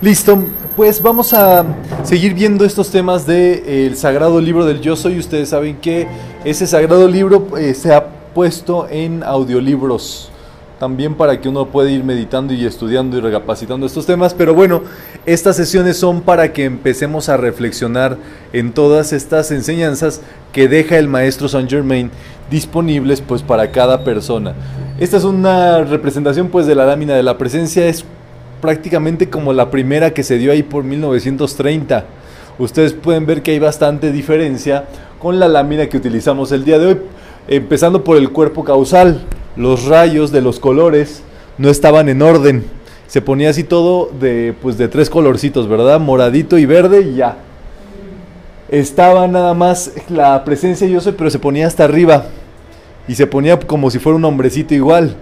Listo, pues vamos a seguir viendo estos temas del el sagrado libro del yo soy. Ustedes saben que ese sagrado libro eh, se ha puesto en audiolibros también para que uno pueda ir meditando y estudiando y recapacitando estos temas. Pero bueno, estas sesiones son para que empecemos a reflexionar en todas estas enseñanzas que deja el maestro Saint Germain disponibles pues para cada persona. Esta es una representación pues de la lámina de la presencia, es prácticamente como la primera que se dio ahí por 1930. Ustedes pueden ver que hay bastante diferencia con la lámina que utilizamos el día de hoy, empezando por el cuerpo causal. Los rayos de los colores no estaban en orden. Se ponía así todo de, pues de tres colorcitos, ¿verdad? Moradito y verde y ya. Estaba nada más la presencia yo soy, pero se ponía hasta arriba. Y se ponía como si fuera un hombrecito igual.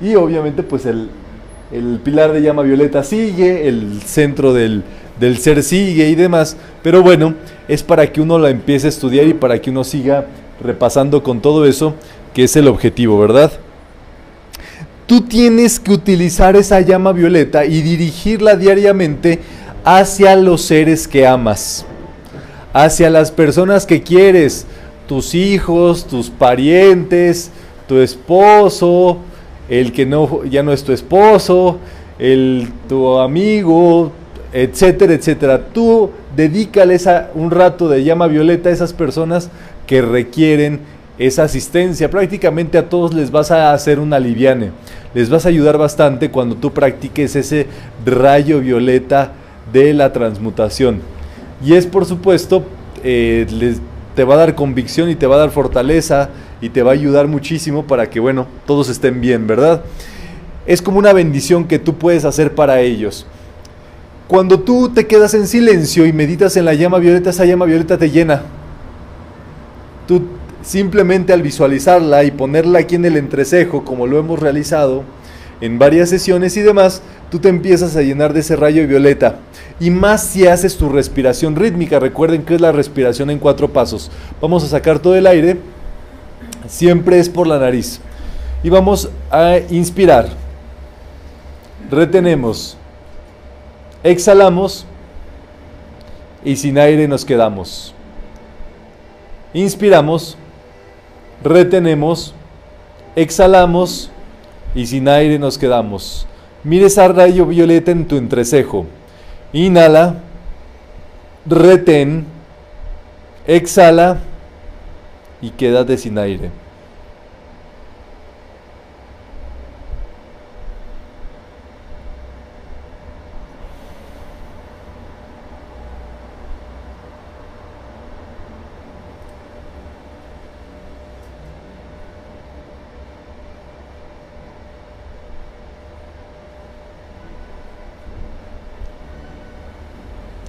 Y obviamente pues el, el pilar de llama violeta sigue, el centro del, ser sigue y demás, pero bueno, es para que uno la empiece a estudiar y para que uno siga repasando con todo eso, que es el objetivo, ¿verdad? Tú tienes que utilizar esa llama violeta y dirigirla diariamente hacia los seres que amas, hacia las personas que quieres, tus hijos, tus parientes, tu esposo, el que no, ya no es tu esposo, el, tu amigo, etcétera, etcétera. Tú dedícales un rato de llama violeta a esas personas que requieren esa asistencia. Prácticamente a todos les vas a hacer un aliviane. Les vas a ayudar bastante cuando tú practiques ese rayo violeta de la transmutación. Y es por supuesto, eh, les, te va a dar convicción y te va a dar fortaleza y te va a ayudar muchísimo para que, bueno, todos estén bien, ¿verdad? Es como una bendición que tú puedes hacer para ellos. Cuando tú te quedas en silencio y meditas en la llama violeta, esa llama violeta te llena. Tú simplemente al visualizarla y ponerla aquí en el entrecejo, como lo hemos realizado en varias sesiones y demás, tú te empiezas a llenar de ese rayo violeta. Y más si haces tu respiración rítmica. Recuerden que es la respiración en cuatro pasos. Vamos a sacar todo el aire siempre es por la nariz. Y vamos a inspirar. Retenemos. Exhalamos. Y sin aire nos quedamos. Inspiramos. Retenemos. Exhalamos. Y sin aire nos quedamos. Mire esa rayo violeta en tu entrecejo. Inhala. Retén. Exhala y quédate sin aire.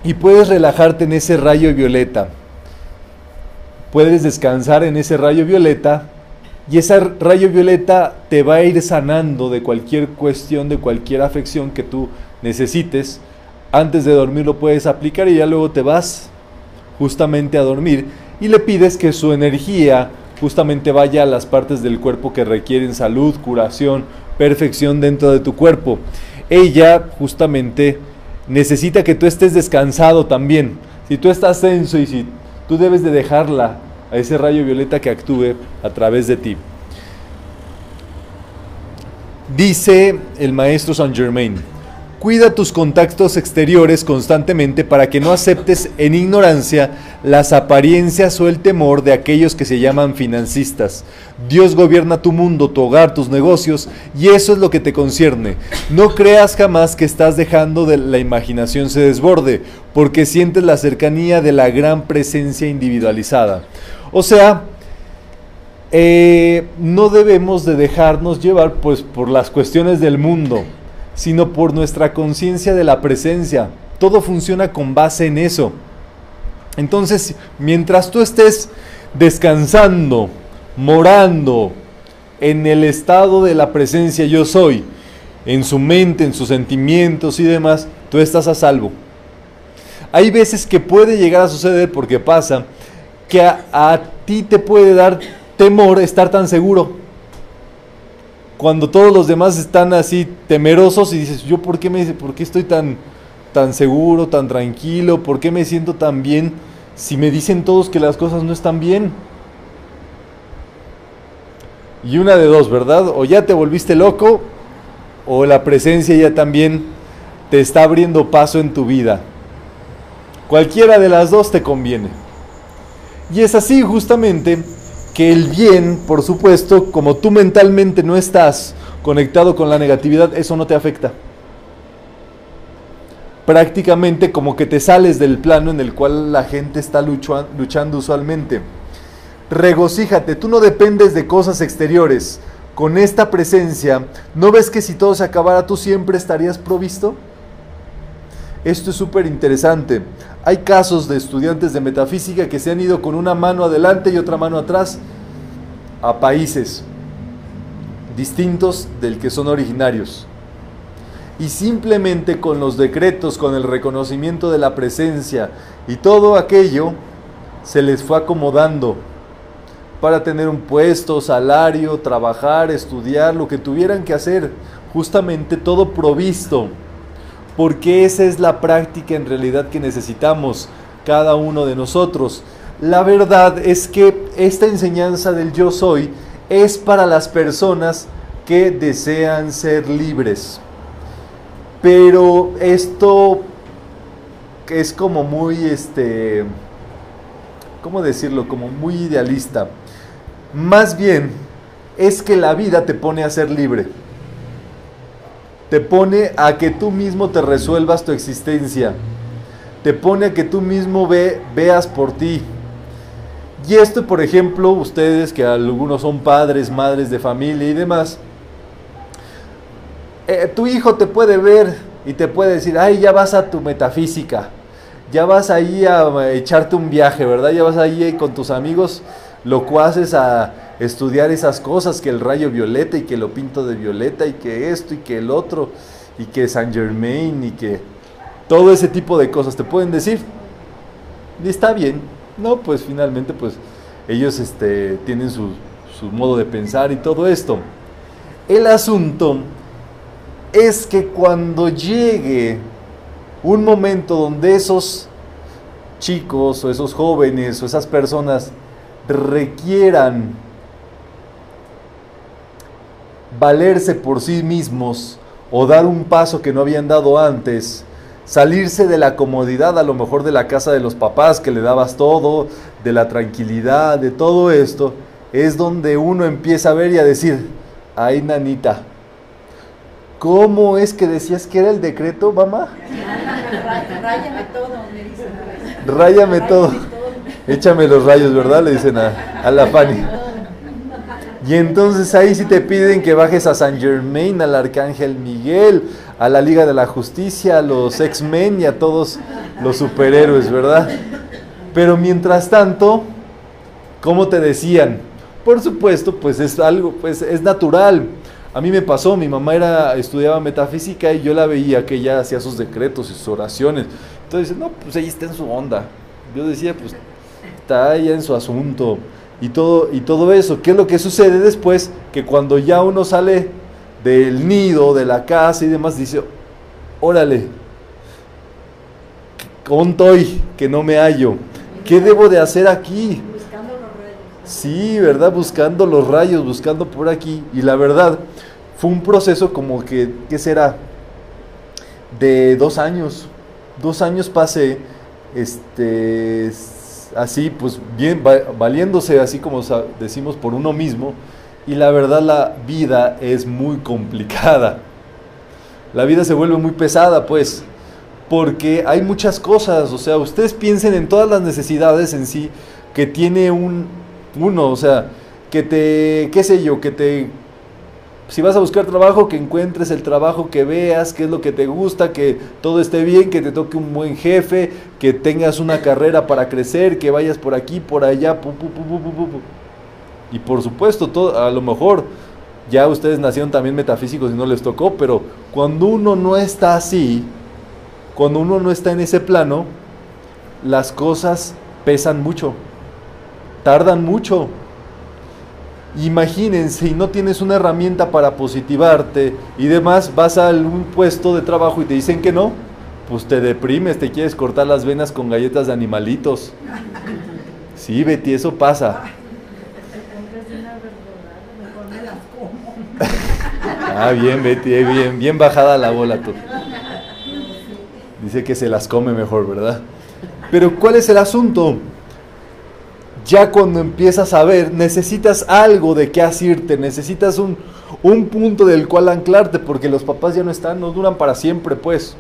Y puedes relajarte en ese rayo violeta puedes descansar en ese rayo violeta y ese rayo violeta te va a ir sanando de cualquier cuestión, de cualquier afección que tú necesites. Antes de dormir lo puedes aplicar y ya luego te vas justamente a dormir y le pides que su energía justamente vaya a las partes del cuerpo que requieren salud, curación, perfección dentro de tu cuerpo. Ella justamente necesita que tú estés descansado también. Si tú estás tenso y si Tú debes de dejarla a ese rayo violeta que actúe a través de ti. Dice el maestro Saint Germain, cuida tus contactos exteriores constantemente para que no aceptes en ignorancia las apariencias o el temor de aquellos que se llaman financistas. Dios gobierna tu mundo, tu hogar, tus negocios y eso es lo que te concierne. No creas jamás que estás dejando de la imaginación se desborde, porque sientes la cercanía de la gran presencia individualizada. O sea, eh, no debemos de dejarnos llevar pues por las cuestiones del mundo, sino por nuestra conciencia de la presencia. Todo funciona con base en eso. Entonces, mientras tú estés descansando, morando en el estado de la presencia yo soy, en su mente, en sus sentimientos y demás, tú estás a salvo. Hay veces que puede llegar a suceder porque pasa que a, ti te puede dar temor estar tan seguro. Cuando todos los demás están así temerosos y dices, yo por qué me por qué estoy tan tan seguro, tan tranquilo? ¿Por qué me siento tan bien si me dicen todos que las cosas no están bien? Y una de dos, ¿verdad? O ya te volviste loco o la presencia ya también te está abriendo paso en tu vida. Cualquiera de las dos te conviene. Y es así justamente que el bien, por supuesto, como tú mentalmente no estás conectado con la negatividad, eso no te afecta. Prácticamente como que te sales del plano en el cual la gente está luchando usualmente. Regocíjate, tú no dependes de cosas exteriores. Con esta presencia, ¿no ves que si todo se acabara tú siempre estarías provisto? Esto es súper interesante. Hay casos de estudiantes de metafísica que se han ido con una mano adelante y otra mano atrás a países distintos del que son originarios. Y simplemente con los decretos, con el reconocimiento de la presencia y todo aquello, se les fue acomodando para tener un puesto, salario, trabajar, estudiar, lo que tuvieran que hacer, justamente todo provisto porque esa es la práctica en realidad que necesitamos cada uno de nosotros. La verdad es que esta enseñanza del yo soy es para las personas que desean ser libres. Pero esto es como muy, este, ¿cómo decirlo? Como muy idealista. Más bien es que la vida te pone a ser libre te pone a que tú mismo te resuelvas tu existencia, te pone a que tú mismo ve, veas por ti. Y esto, por ejemplo, ustedes que algunos son padres, madres de familia y demás, eh, tu hijo te puede ver y te puede decir, ay, ya vas a tu metafísica, ya vas ahí a echarte un viaje, ¿verdad? Ya vas ahí con tus amigos locuaces a estudiar esas cosas, que el rayo violeta y que lo pinto de violeta y que esto y que el otro y que Saint Germain y que todo ese tipo de cosas te pueden decir. Y está bien. No, pues finalmente pues ellos este, tienen su, su modo de pensar y todo esto. El asunto es que cuando llegue un momento donde esos chicos o esos jóvenes o esas personas requieran valerse por sí mismos o dar un paso que no habían dado antes, salirse de la comodidad a lo mejor de la casa de los papás que le dabas todo, de la tranquilidad, de todo esto, es donde uno empieza a ver y a decir, ay nanita, ¿cómo es que decías que era el decreto, mamá? Ráyame todo, me dicen. Ráyame todo. Échame los rayos, ¿verdad? Le dicen a, a la Fanny. Y entonces ahí sí te piden que bajes a San Germain, al Arcángel Miguel, a la Liga de la Justicia, a los X-Men y a todos los superhéroes, ¿verdad? Pero mientras tanto, ¿cómo te decían? Por supuesto, pues es algo, pues es natural. A mí me pasó, mi mamá era, estudiaba metafísica y yo la veía que ella hacía sus decretos y sus oraciones. Entonces, no, pues ella está en su onda. Yo decía, pues está ella en su asunto y todo, y todo eso. ¿Qué es lo que sucede después? Que cuando ya uno sale del nido, de la casa y demás, dice, órale, ¿cómo estoy? Que no me hallo. ¿Qué debo de hacer aquí? Buscando los rayos. Sí, ¿verdad? Buscando los rayos, buscando por aquí. Y la verdad, fue un proceso como que, ¿qué será? De dos años. Dos años pasé, este así, pues bien, valiéndose así como decimos por uno mismo, y la verdad la vida es muy complicada. La vida se vuelve muy pesada, pues, porque hay muchas cosas, o sea, ustedes piensen en todas las necesidades en sí que tiene un uno, o sea, que te, qué sé yo, que te si vas a buscar trabajo, que encuentres el trabajo que veas, qué es lo que te gusta, que todo esté bien, que te toque un buen jefe, que tengas una carrera para crecer, que vayas por aquí, por allá, y por supuesto, todo, a lo mejor ya ustedes nacieron también metafísicos y no les tocó, pero cuando uno no está así, cuando uno no está en ese plano, las cosas pesan mucho, tardan mucho. Imagínense, si no tienes una herramienta para positivarte y demás, vas a algún puesto de trabajo y te dicen que no, pues te deprimes, te quieres cortar las venas con galletas de animalitos. Sí, Betty, eso pasa. Ah, bien, Betty, eh, bien, bien bajada la bola tú. Dice que se las come mejor, ¿verdad? Pero ¿cuál es el asunto? Ya cuando empiezas a ver, necesitas algo de qué asirte, necesitas un, un punto del cual anclarte, porque los papás ya no están, no duran para siempre, pues.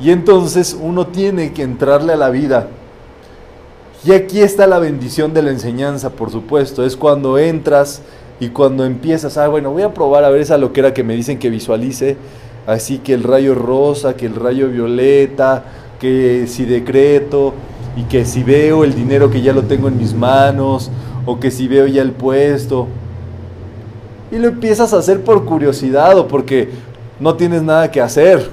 Y entonces uno tiene que entrarle a la vida. Y aquí está la bendición de la enseñanza, por supuesto. Es cuando entras y cuando empiezas, ah, bueno, voy a probar a ver esa loquera que me dicen que visualice. Así que el rayo rosa, que el rayo violeta, que si decreto y que si veo el dinero que ya lo tengo en mis manos o que si veo ya el puesto. Y lo empiezas a hacer por curiosidad o porque no tienes nada que hacer.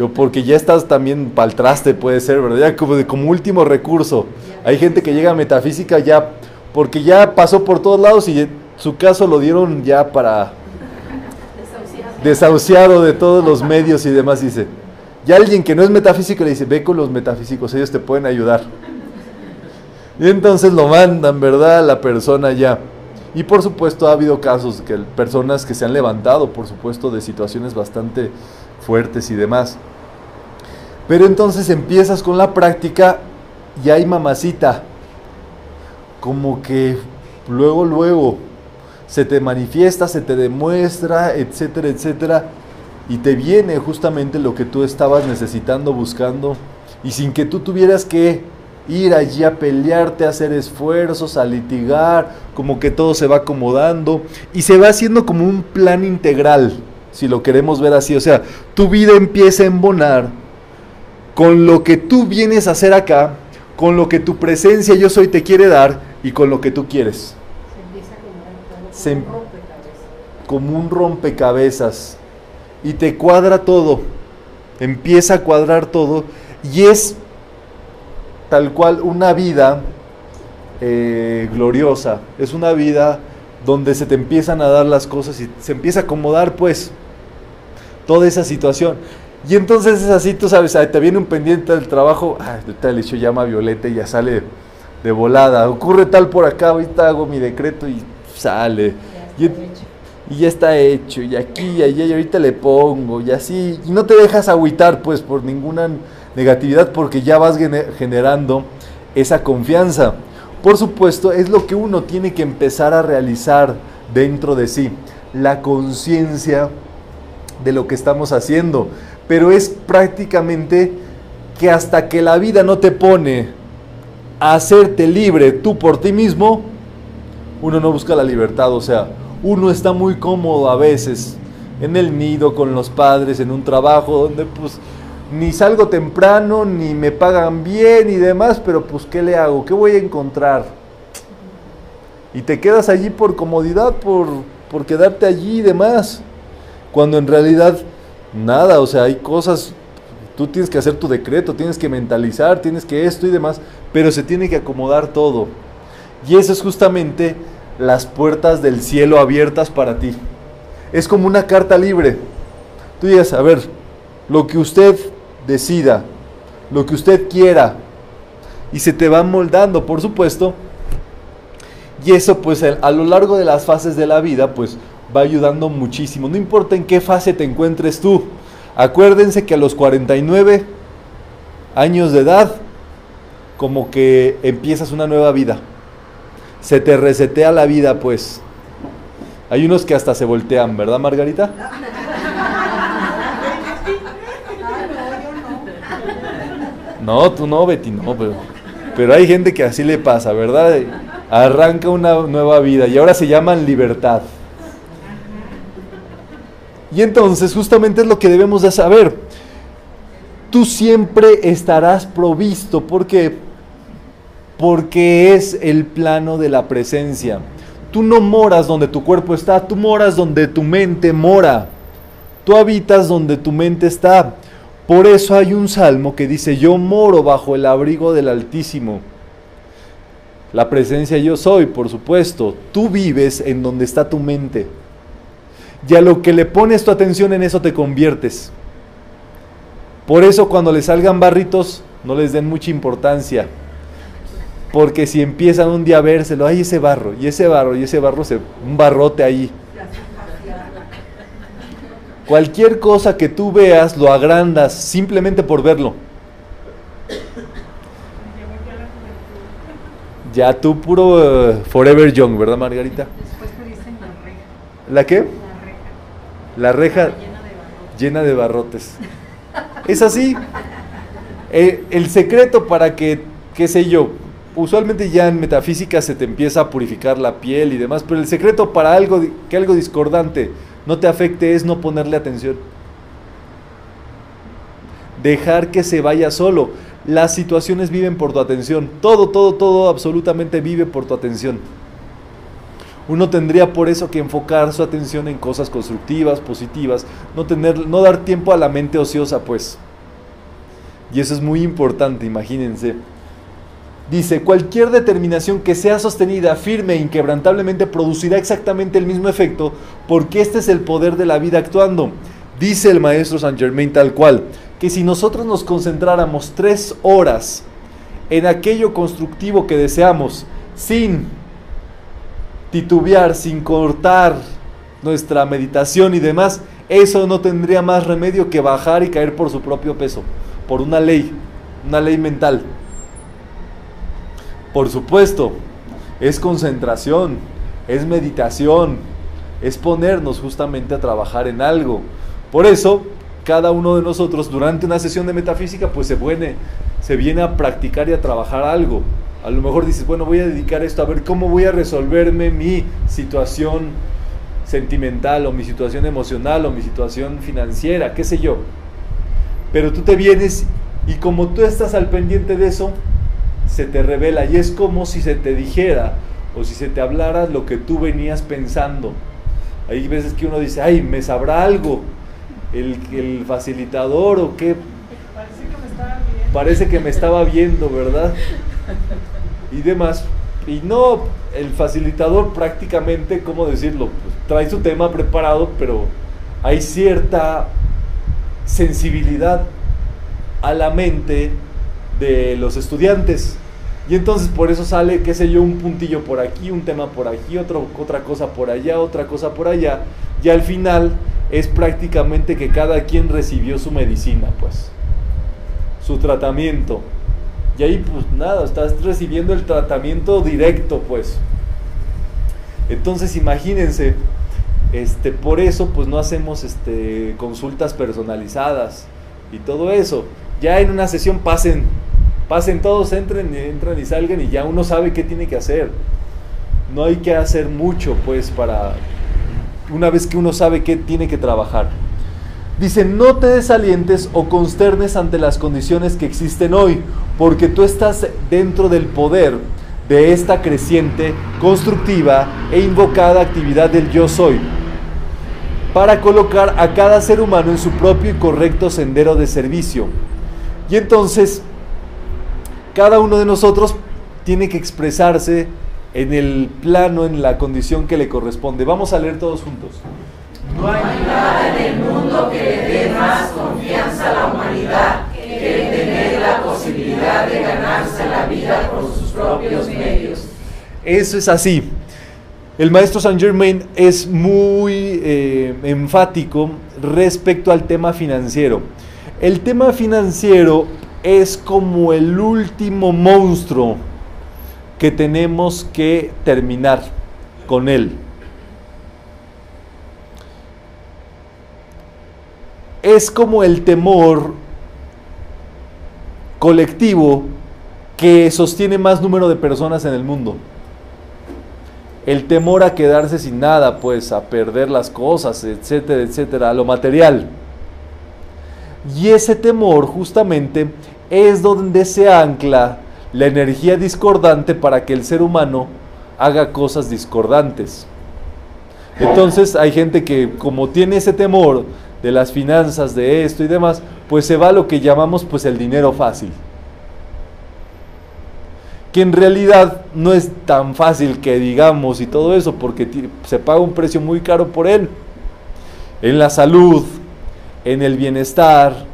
O porque ya estás también para el traste, puede ser, ¿verdad? Ya como, como último recurso. Hay gente que llega a metafísica ya porque ya pasó por todos lados y su caso lo dieron ya para desahuciado de todos los medios y demás, dice. Y alguien que no es metafísico le dice, ve con los metafísicos, ellos te pueden ayudar. Y entonces lo mandan, ¿verdad? La persona ya. Y por supuesto ha habido casos que personas que se han levantado, por supuesto, de situaciones bastante fuertes y demás. Pero entonces empiezas con la práctica y hay mamacita, como que luego, luego, se te manifiesta, se te demuestra, etcétera, etcétera, y te viene justamente lo que tú estabas necesitando, buscando, y sin que tú tuvieras que ir allí a pelearte, a hacer esfuerzos, a litigar, como que todo se va acomodando, y se va haciendo como un plan integral, si lo queremos ver así, o sea, tu vida empieza a embonar con lo que tú vienes a hacer acá, con lo que tu presencia yo soy te quiere dar y con lo que tú quieres. Se, como un rompecabezas y te cuadra todo, empieza a cuadrar todo y es tal cual una vida eh, gloriosa, es una vida donde se te empiezan a dar las cosas y se empieza a acomodar pues toda esa situación. Y entonces es así, tú sabes, te viene un pendiente del trabajo, ah, tal hecho llama Violeta y ya sale de volada, ocurre tal por acá, ahorita hago mi decreto y sale. Y, ya está hecho, y aquí, y allá, y ahorita le pongo, y así. Y no te dejas agüitar, pues, por ninguna negatividad, porque ya vas generando esa confianza. Por supuesto, es lo que uno tiene que empezar a realizar dentro de sí, la conciencia de lo que estamos haciendo. Pero es prácticamente que hasta que la vida no te pone a hacerte libre tú por ti mismo, uno no busca la libertad, o sea, uno está muy cómodo a veces en el nido con los padres, en un trabajo donde pues ni salgo temprano, ni me pagan bien y demás, pero pues ¿qué le hago? ¿Qué voy a encontrar? Y te quedas allí por comodidad, por, por quedarte allí y demás, cuando en realidad nada, o sea, hay cosas, tú tienes que hacer tu decreto, tienes que mentalizar, tienes que esto y demás, pero se tiene que acomodar todo. Y eso es justamente las puertas del cielo abiertas para ti. Es como una carta libre. Tú dices, a ver, lo que usted decida, lo que usted quiera, y se te va moldando, por supuesto. Y eso pues a lo largo de las fases de la vida pues va ayudando muchísimo. No importa en qué fase te encuentres tú. Acuérdense que a los 49 años de edad como que empiezas una nueva vida se te resetea la vida, pues. Hay unos que hasta se voltean, ¿verdad, Margarita? No, tú no, Betty, no, pero, pero hay gente que así le pasa, ¿verdad? Arranca una nueva vida y ahora se llaman libertad. Y entonces justamente es lo que debemos de saber. Tú siempre estarás provisto porque porque es el plano de la presencia. Tú no moras donde tu cuerpo está, tú moras donde tu mente mora. Tú habitas donde tu mente está. Por eso hay un salmo que dice, yo moro bajo el abrigo del Altísimo. La presencia yo soy, por supuesto. Tú vives en donde está tu mente. Y a lo que le pones tu atención en eso te conviertes. Por eso cuando les salgan barritos, no les den mucha importancia. Porque si empiezan un día a vérselo, hay ese barro, y ese barro, y ese barro, se, un barrote ahí. Cualquier cosa que tú veas lo agrandas simplemente por verlo. Ya tú puro eh, Forever Young, ¿verdad Margarita? Después me dicen la reja. ¿La qué? La reja. La reja Llena de llena barrotes. de barrotes. Es así. Eh, el secreto para que, qué sé yo, usualmente ya en metafísica se te empieza a purificar la piel y demás, pero el secreto para algo, que algo discordante no te afecte es no ponerle atención. Dejar que se vaya solo. Las situaciones viven por tu atención. Todo, todo, todo absolutamente vive por tu atención. Uno tendría por eso que enfocar su atención en cosas constructivas, positivas, no tener, no dar tiempo a la mente ociosa, pues. Y eso es muy importante, imagínense. Dice, cualquier determinación que sea sostenida, firme e inquebrantablemente producirá exactamente el mismo efecto, porque este es el poder de la vida actuando. Dice el maestro Saint Germain tal cual, que si nosotros nos concentráramos tres horas en aquello constructivo que deseamos, sin titubear, sin cortar nuestra meditación y demás, eso no tendría más remedio que bajar y caer por su propio peso, por una ley, una ley mental. Por supuesto, es concentración, es meditación, es ponernos justamente a trabajar en algo. Por eso, cada uno de nosotros durante una sesión de metafísica, pues se viene, se viene a practicar y a trabajar algo. A lo mejor dices, bueno, voy a dedicar esto a ver cómo voy a resolverme mi situación sentimental o mi situación emocional o mi situación financiera, qué sé yo. Pero tú te vienes y como tú estás al pendiente de eso, se te revela y es como si se te dijera o si se te hablara lo que tú venías pensando. Hay veces que uno dice, ay, me sabrá algo el, el facilitador o qué, Parece que me estaba viendo. parece que me estaba viendo, ¿verdad? Y demás. Y no, el facilitador prácticamente, ¿cómo decirlo? Pues, trae su tema preparado, pero hay cierta sensibilidad a la mente de los estudiantes. Y entonces por eso sale, qué sé yo, un puntillo por aquí, un tema por aquí, otro, otra cosa por allá, otra cosa por allá. Y al final es prácticamente que cada quien recibió su medicina, pues, su tratamiento. Y ahí pues nada, estás recibiendo el tratamiento directo, pues. Entonces imagínense, este, por eso pues no hacemos este, consultas personalizadas y todo eso. Ya en una sesión pasen, pasen todos, entren, entran y salgan y ya uno sabe qué tiene que hacer. No hay que hacer mucho pues para una vez que uno sabe qué tiene que trabajar. Dice, no te desalientes o consternes ante las condiciones que existen hoy, porque tú estás dentro del poder de esta creciente, constructiva e invocada actividad del yo soy, para colocar a cada ser humano en su propio y correcto sendero de servicio. Y entonces, cada uno de nosotros tiene que expresarse en el plano, en la condición que le corresponde. Vamos a leer todos juntos. No hay nada en el mundo que le dé más confianza a la humanidad que tener la posibilidad de ganarse la vida por sus propios medios. Eso es así. El maestro Saint Germain es muy eh, enfático respecto al tema financiero. El tema financiero es como el último monstruo que tenemos que terminar con él. Es como el temor colectivo que sostiene más número de personas en el mundo. El temor a quedarse sin nada, pues a perder las cosas, etcétera, etcétera, a lo material. Y ese temor justamente es donde se ancla la energía discordante para que el ser humano haga cosas discordantes. Entonces hay gente que como tiene ese temor de las finanzas, de esto y demás, pues se va a lo que llamamos pues el dinero fácil. Que en realidad no es tan fácil que digamos y todo eso, porque se paga un precio muy caro por él. En la salud, en el bienestar,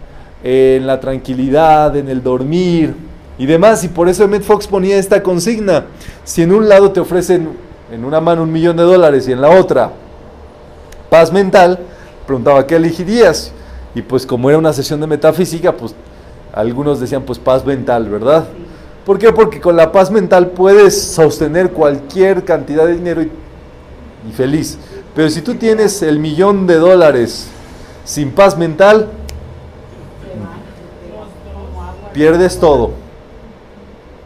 en la tranquilidad, en el dormir y demás. Y por eso Emmett Fox ponía esta consigna. Si en un lado te ofrecen en una mano un millón de dólares y en la otra paz mental, preguntaba, ¿qué elegirías? Y pues como era una sesión de metafísica, pues algunos decían, pues paz mental, ¿verdad? ¿Por qué? Porque con la paz mental puedes sostener cualquier cantidad de dinero y, y feliz. Pero si tú tienes el millón de dólares sin paz mental, pierdes todo.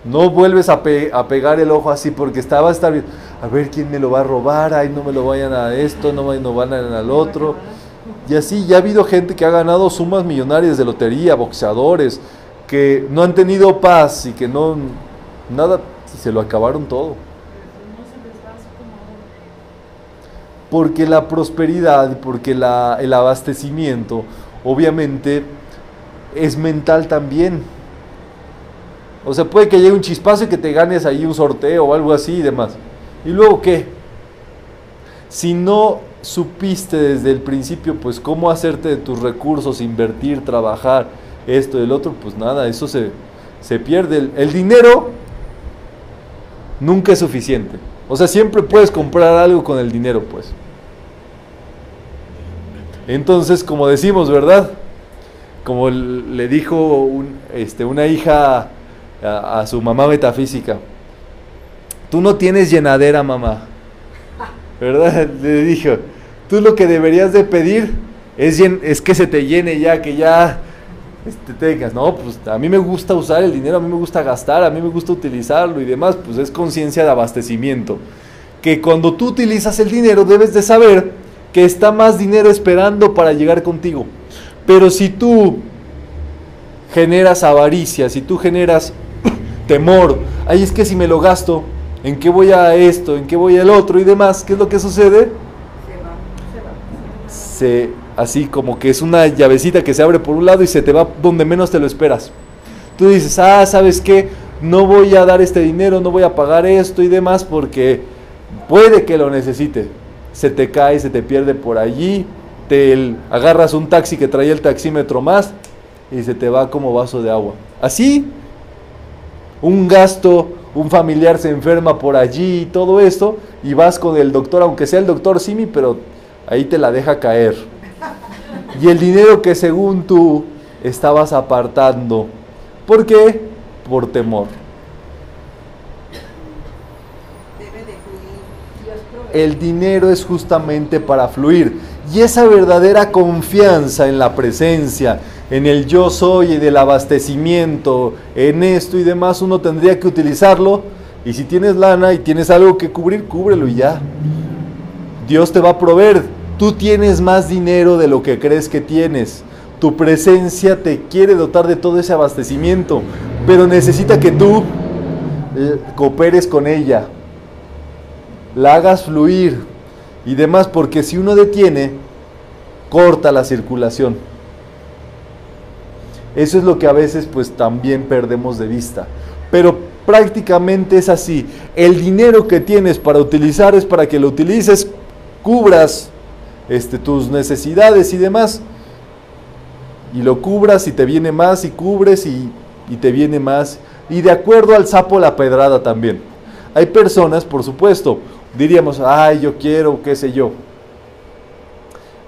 No vuelves a, pe a, pegar el ojo así porque estaba a ver quién me lo va a robar, ay, no me lo vayan a esto, no, no van a al otro. Y así ya ha habido gente que ha ganado sumas millonarias de lotería, boxeadores, que no han tenido paz y que no, nada, se lo acabaron todo. Porque la prosperidad, porque la, el abastecimiento, obviamente, es mental también. O sea, puede que llegue un chispazo y que te ganes ahí un sorteo o algo así y demás. ¿Y luego qué? Si no supiste desde el principio, pues cómo hacerte de tus recursos, invertir, trabajar, esto y el otro, pues nada, eso se, se pierde. El, dinero nunca es suficiente. O sea, siempre puedes comprar algo con el dinero, pues. Entonces, como decimos, ¿verdad? Como le dijo un, este, una hija a, su mamá metafísica, tú no tienes llenadera, mamá. ¿Verdad? Le dijo, tú lo que deberías de pedir es, es que se te llene ya, que ya este, tengas, no, pues a mí me gusta usar el dinero, a mí me gusta gastar, a mí me gusta utilizarlo y demás, pues es conciencia de abastecimiento. Que cuando tú utilizas el dinero debes de saber que está más dinero esperando para llegar contigo. Pero si tú generas avaricia, si tú generas temor, ahí es que si me lo gasto, ¿en qué voy a esto? ¿En qué voy al otro? Y demás, ¿qué es lo que sucede? Se, así como que es una llavecita que se abre por un lado y se te va donde menos te lo esperas. Tú dices, ah, ¿sabes qué? No voy a dar este dinero, no voy a pagar esto y demás porque puede que lo necesite. Se te cae, se te pierde por allí, te agarras un taxi que trae el taxímetro más y se te va como vaso de agua. Así, un gasto, un familiar se enferma por allí y todo esto, y vas con el doctor, aunque sea el doctor Simi, pero ahí te la deja caer. Y el dinero que según tú estabas apartando. ¿Por qué? Por temor. El dinero es justamente para fluir. Y esa verdadera confianza en la presencia, en el yo soy, en el abastecimiento, en esto y demás, uno tendría que utilizarlo. Y si tienes lana y tienes algo que cubrir, cúbrelo y ya. Dios te va a proveer. Tú tienes más dinero de lo que crees que tienes. Tu presencia te quiere dotar de todo ese abastecimiento, pero necesita que tú cooperes con ella, la hagas fluir y demás, porque si uno detiene, corta la circulación. Eso es lo que a veces pues también perdemos de vista. Pero prácticamente es así. El dinero que tienes para utilizar es para que lo utilices, cubras este, tus necesidades y demás. Y lo cubras y te viene más y cubres y, y te viene más. Y de acuerdo al sapo la pedrada también. Hay personas, por supuesto, diríamos, ay, yo quiero, qué sé yo,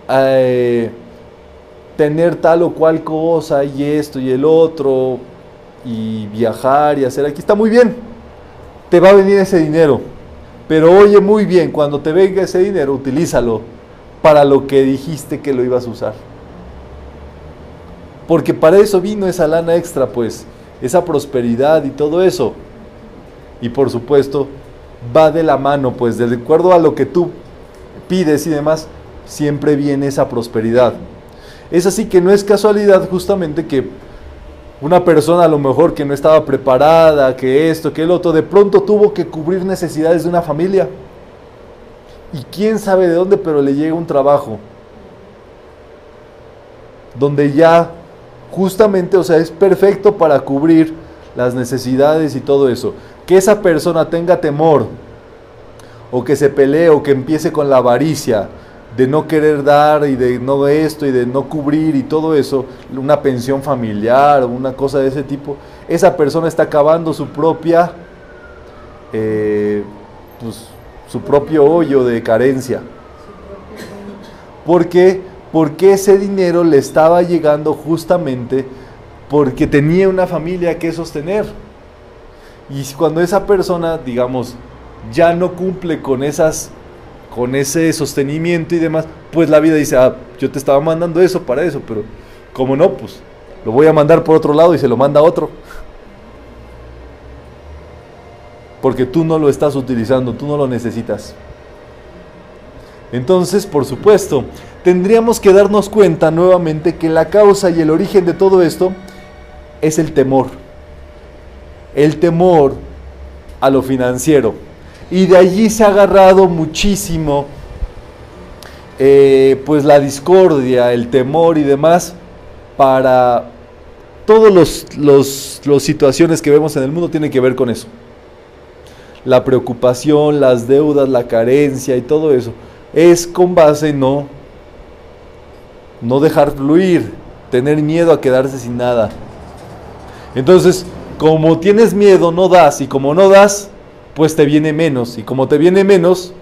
eh, tener tal o cual cosa y esto y el otro, y viajar y hacer aquí, está muy bien, te va a venir ese dinero, pero oye muy bien, cuando te venga ese dinero, utilízalo para lo que dijiste que lo ibas a usar. Porque para eso vino esa lana extra, pues, esa prosperidad y todo eso. Y por supuesto, va de la mano, pues, de acuerdo a lo que tú pides y demás, siempre viene esa prosperidad. Es así que no es casualidad justamente que una persona a lo mejor que no estaba preparada, que esto, que el otro, de pronto tuvo que cubrir necesidades de una familia. Y quién sabe de dónde, pero le llega un trabajo. Donde ya justamente, o sea, es perfecto para cubrir las necesidades y todo eso. Que esa persona tenga temor, o que se pelee, o que empiece con la avaricia, de no querer dar y de no esto y de no cubrir y todo eso, una pensión familiar o una cosa de ese tipo, esa persona está acabando su propia, eh, pues, su propio hoyo de carencia. ¿Por qué? Porque ese dinero le estaba llegando justamente porque tenía una familia que sostener. Y cuando esa persona, digamos, ya no cumple con esas con ese sostenimiento y demás, pues la vida dice, ah, yo te estaba mandando eso para eso, pero como no, pues lo voy a mandar por otro lado y se lo manda a otro. Porque tú no lo estás utilizando, tú no lo necesitas. Entonces, por supuesto, tendríamos que darnos cuenta nuevamente que la causa y el origen de todo esto es el temor. El temor a lo financiero. Y de allí se ha agarrado muchísimo eh, pues la discordia, el temor y demás para todas las los, situaciones que vemos en el mundo tienen que ver con eso. La preocupación, las deudas, la carencia y todo eso es con base no no dejar fluir, tener miedo a quedarse sin nada. Entonces, como tienes miedo, no das, y como no das, pues te viene menos, y como te viene menos,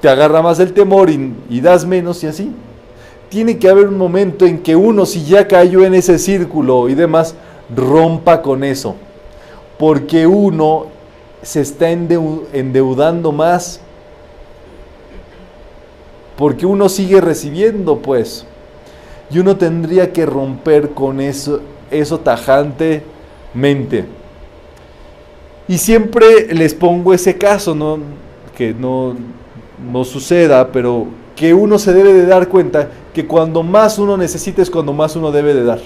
te agarra más el temor y, das menos y así. Tiene que haber un momento en que uno, si ya cayó en ese círculo y demás, rompa con eso, porque uno se está endeudando más porque uno sigue recibiendo, pues. Y uno tendría que romper con eso, eso tajantemente. Y siempre les pongo ese caso, ¿no? que no, no suceda, pero que uno se debe de dar cuenta que cuando más uno necesita es cuando más uno debe de dar.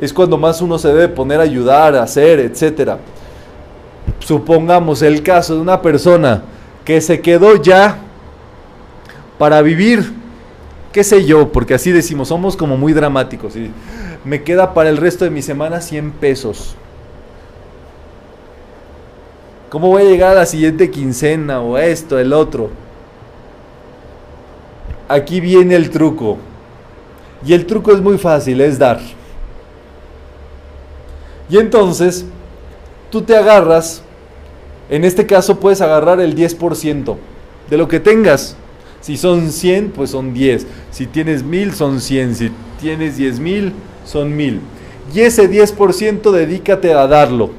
Es cuando más uno se debe poner a ayudar, a hacer, etcétera supongamos el caso de una persona que se quedó ya para vivir, qué sé yo, porque así decimos, somos como muy dramáticos. Me queda para el resto de mi semana 100 pesos. ¿Cómo voy a llegar a la siguiente quincena o esto, el otro? Aquí viene el truco. Y el truco es muy fácil, es dar. Y entonces, tú te agarras en este caso puedes agarrar el 10% de lo que tengas. Si son 100, pues son 10. Si tienes 1000, son 100. Si tienes 10 mil, son 1000. Y ese 10% dedícate a darlo.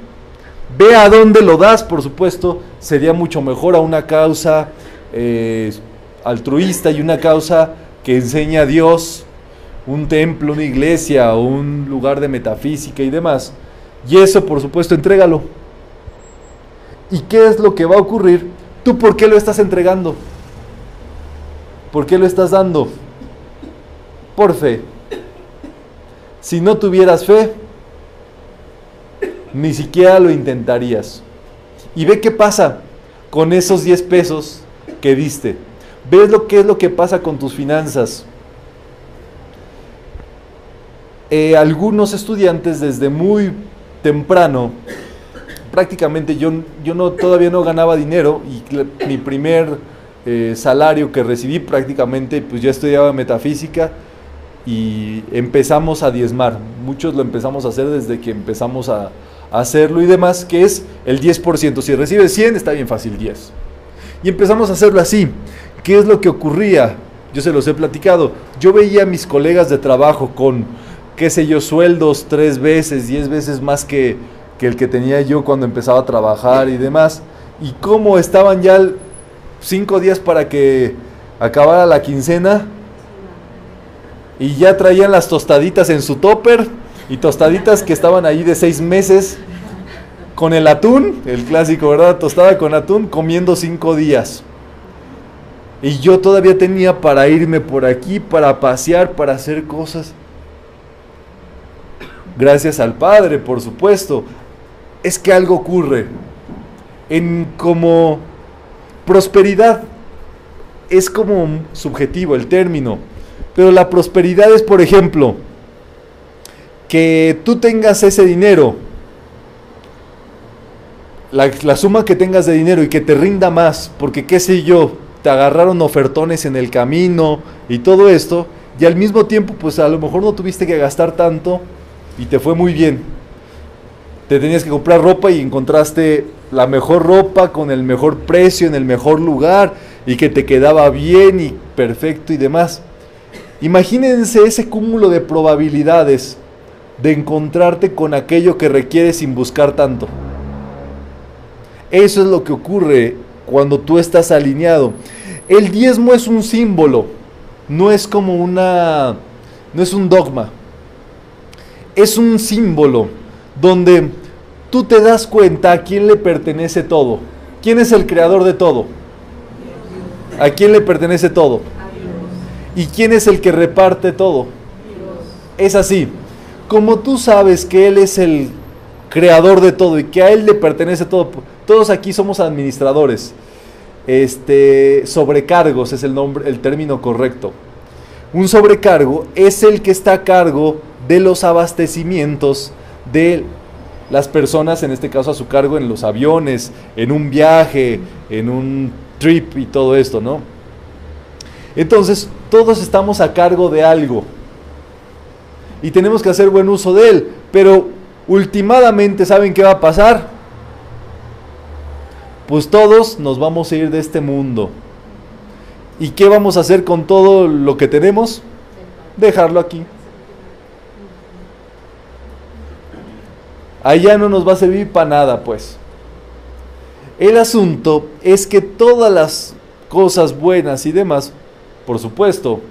Ve a dónde lo das, por supuesto. Sería mucho mejor a una causa eh, altruista y una causa que enseña a Dios, un templo, una iglesia, un lugar de metafísica y demás. Y eso, por supuesto, entrégalo. ¿Y qué es lo que va a ocurrir? ¿Tú por qué lo estás entregando? ¿Por qué lo estás dando? Por fe. Si no tuvieras fe, ni siquiera lo intentarías. Y ve qué pasa con esos 10 pesos que diste. Ves lo que es lo que pasa con tus finanzas. Eh, algunos estudiantes desde muy temprano prácticamente yo, yo no, todavía no ganaba dinero y mi primer eh, salario que recibí prácticamente, pues ya estudiaba metafísica y empezamos a diezmar. Muchos lo empezamos a hacer desde que empezamos a, hacerlo y demás, que es el 10%. Si recibes 100, está bien fácil 10. Y empezamos a hacerlo así. ¿Qué es lo que ocurría? Yo se los he platicado. Yo veía a mis colegas de trabajo con, qué sé yo, sueldos tres veces, diez veces más que, que el que tenía yo cuando empezaba a trabajar y demás. Y cómo estaban ya cinco días para que acabara la quincena y ya traían las tostaditas en su topper y tostaditas que estaban ahí de seis meses con el atún, el clásico, ¿verdad? Tostada con atún, comiendo cinco días. Y yo todavía tenía para irme por aquí, para pasear, para hacer cosas. Gracias al Padre, por supuesto, es que algo ocurre. En como prosperidad es como subjetivo el término, pero la prosperidad es, por ejemplo, que tú tengas ese dinero la, suma que tengas de dinero y que te rinda más, porque qué sé yo, te agarraron ofertones en el camino y todo esto, y al mismo tiempo, pues a lo mejor no tuviste que gastar tanto y te fue muy bien. Te tenías que comprar ropa y encontraste la mejor ropa con el mejor precio en el mejor lugar y que te quedaba bien y perfecto y demás. Imagínense ese cúmulo de probabilidades de encontrarte con aquello que requieres sin buscar tanto. Eso es lo que ocurre cuando tú estás alineado. El diezmo es un símbolo, no es como una, no es un dogma. Es un símbolo donde tú te das cuenta a quién le pertenece todo. ¿Quién es el creador de todo? ¿A quién le pertenece todo? ¿Y quién es el que reparte todo? Es así. Como tú sabes que Él es el creador de todo y que a Él le pertenece todo, todos aquí somos administradores. Este, sobrecargos es el nombre, el término correcto. Un sobrecargo es el que está a cargo de los abastecimientos de las personas, en este caso a su cargo en los aviones, en un viaje, en un trip y todo esto, ¿no? Entonces, todos estamos a cargo de algo y tenemos que hacer buen uso de él, pero últimamente, ¿saben qué va a pasar? Pues todos nos vamos a ir de este mundo. ¿Y qué vamos a hacer con todo lo que tenemos? Dejarlo aquí. Allá no nos va a servir para nada, pues. El asunto es que todas las cosas buenas y demás, por supuesto,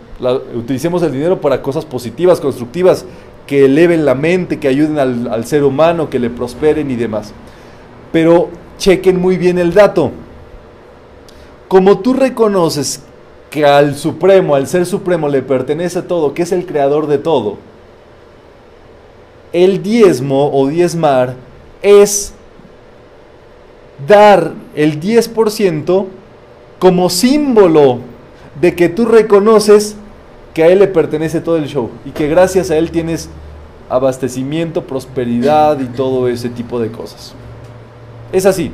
utilicemos el dinero para cosas positivas, constructivas, que eleven la mente, que ayuden al, al ser humano, que le prosperen y demás. Pero chequen muy bien el dato. Como tú reconoces que al Supremo, al Ser Supremo le pertenece todo, que es el creador de todo, el diezmo o diezmar es dar el 10% como símbolo de que tú reconoces que a Él le pertenece todo el show y que gracias a Él tienes abastecimiento, prosperidad y todo ese tipo de cosas. Es así,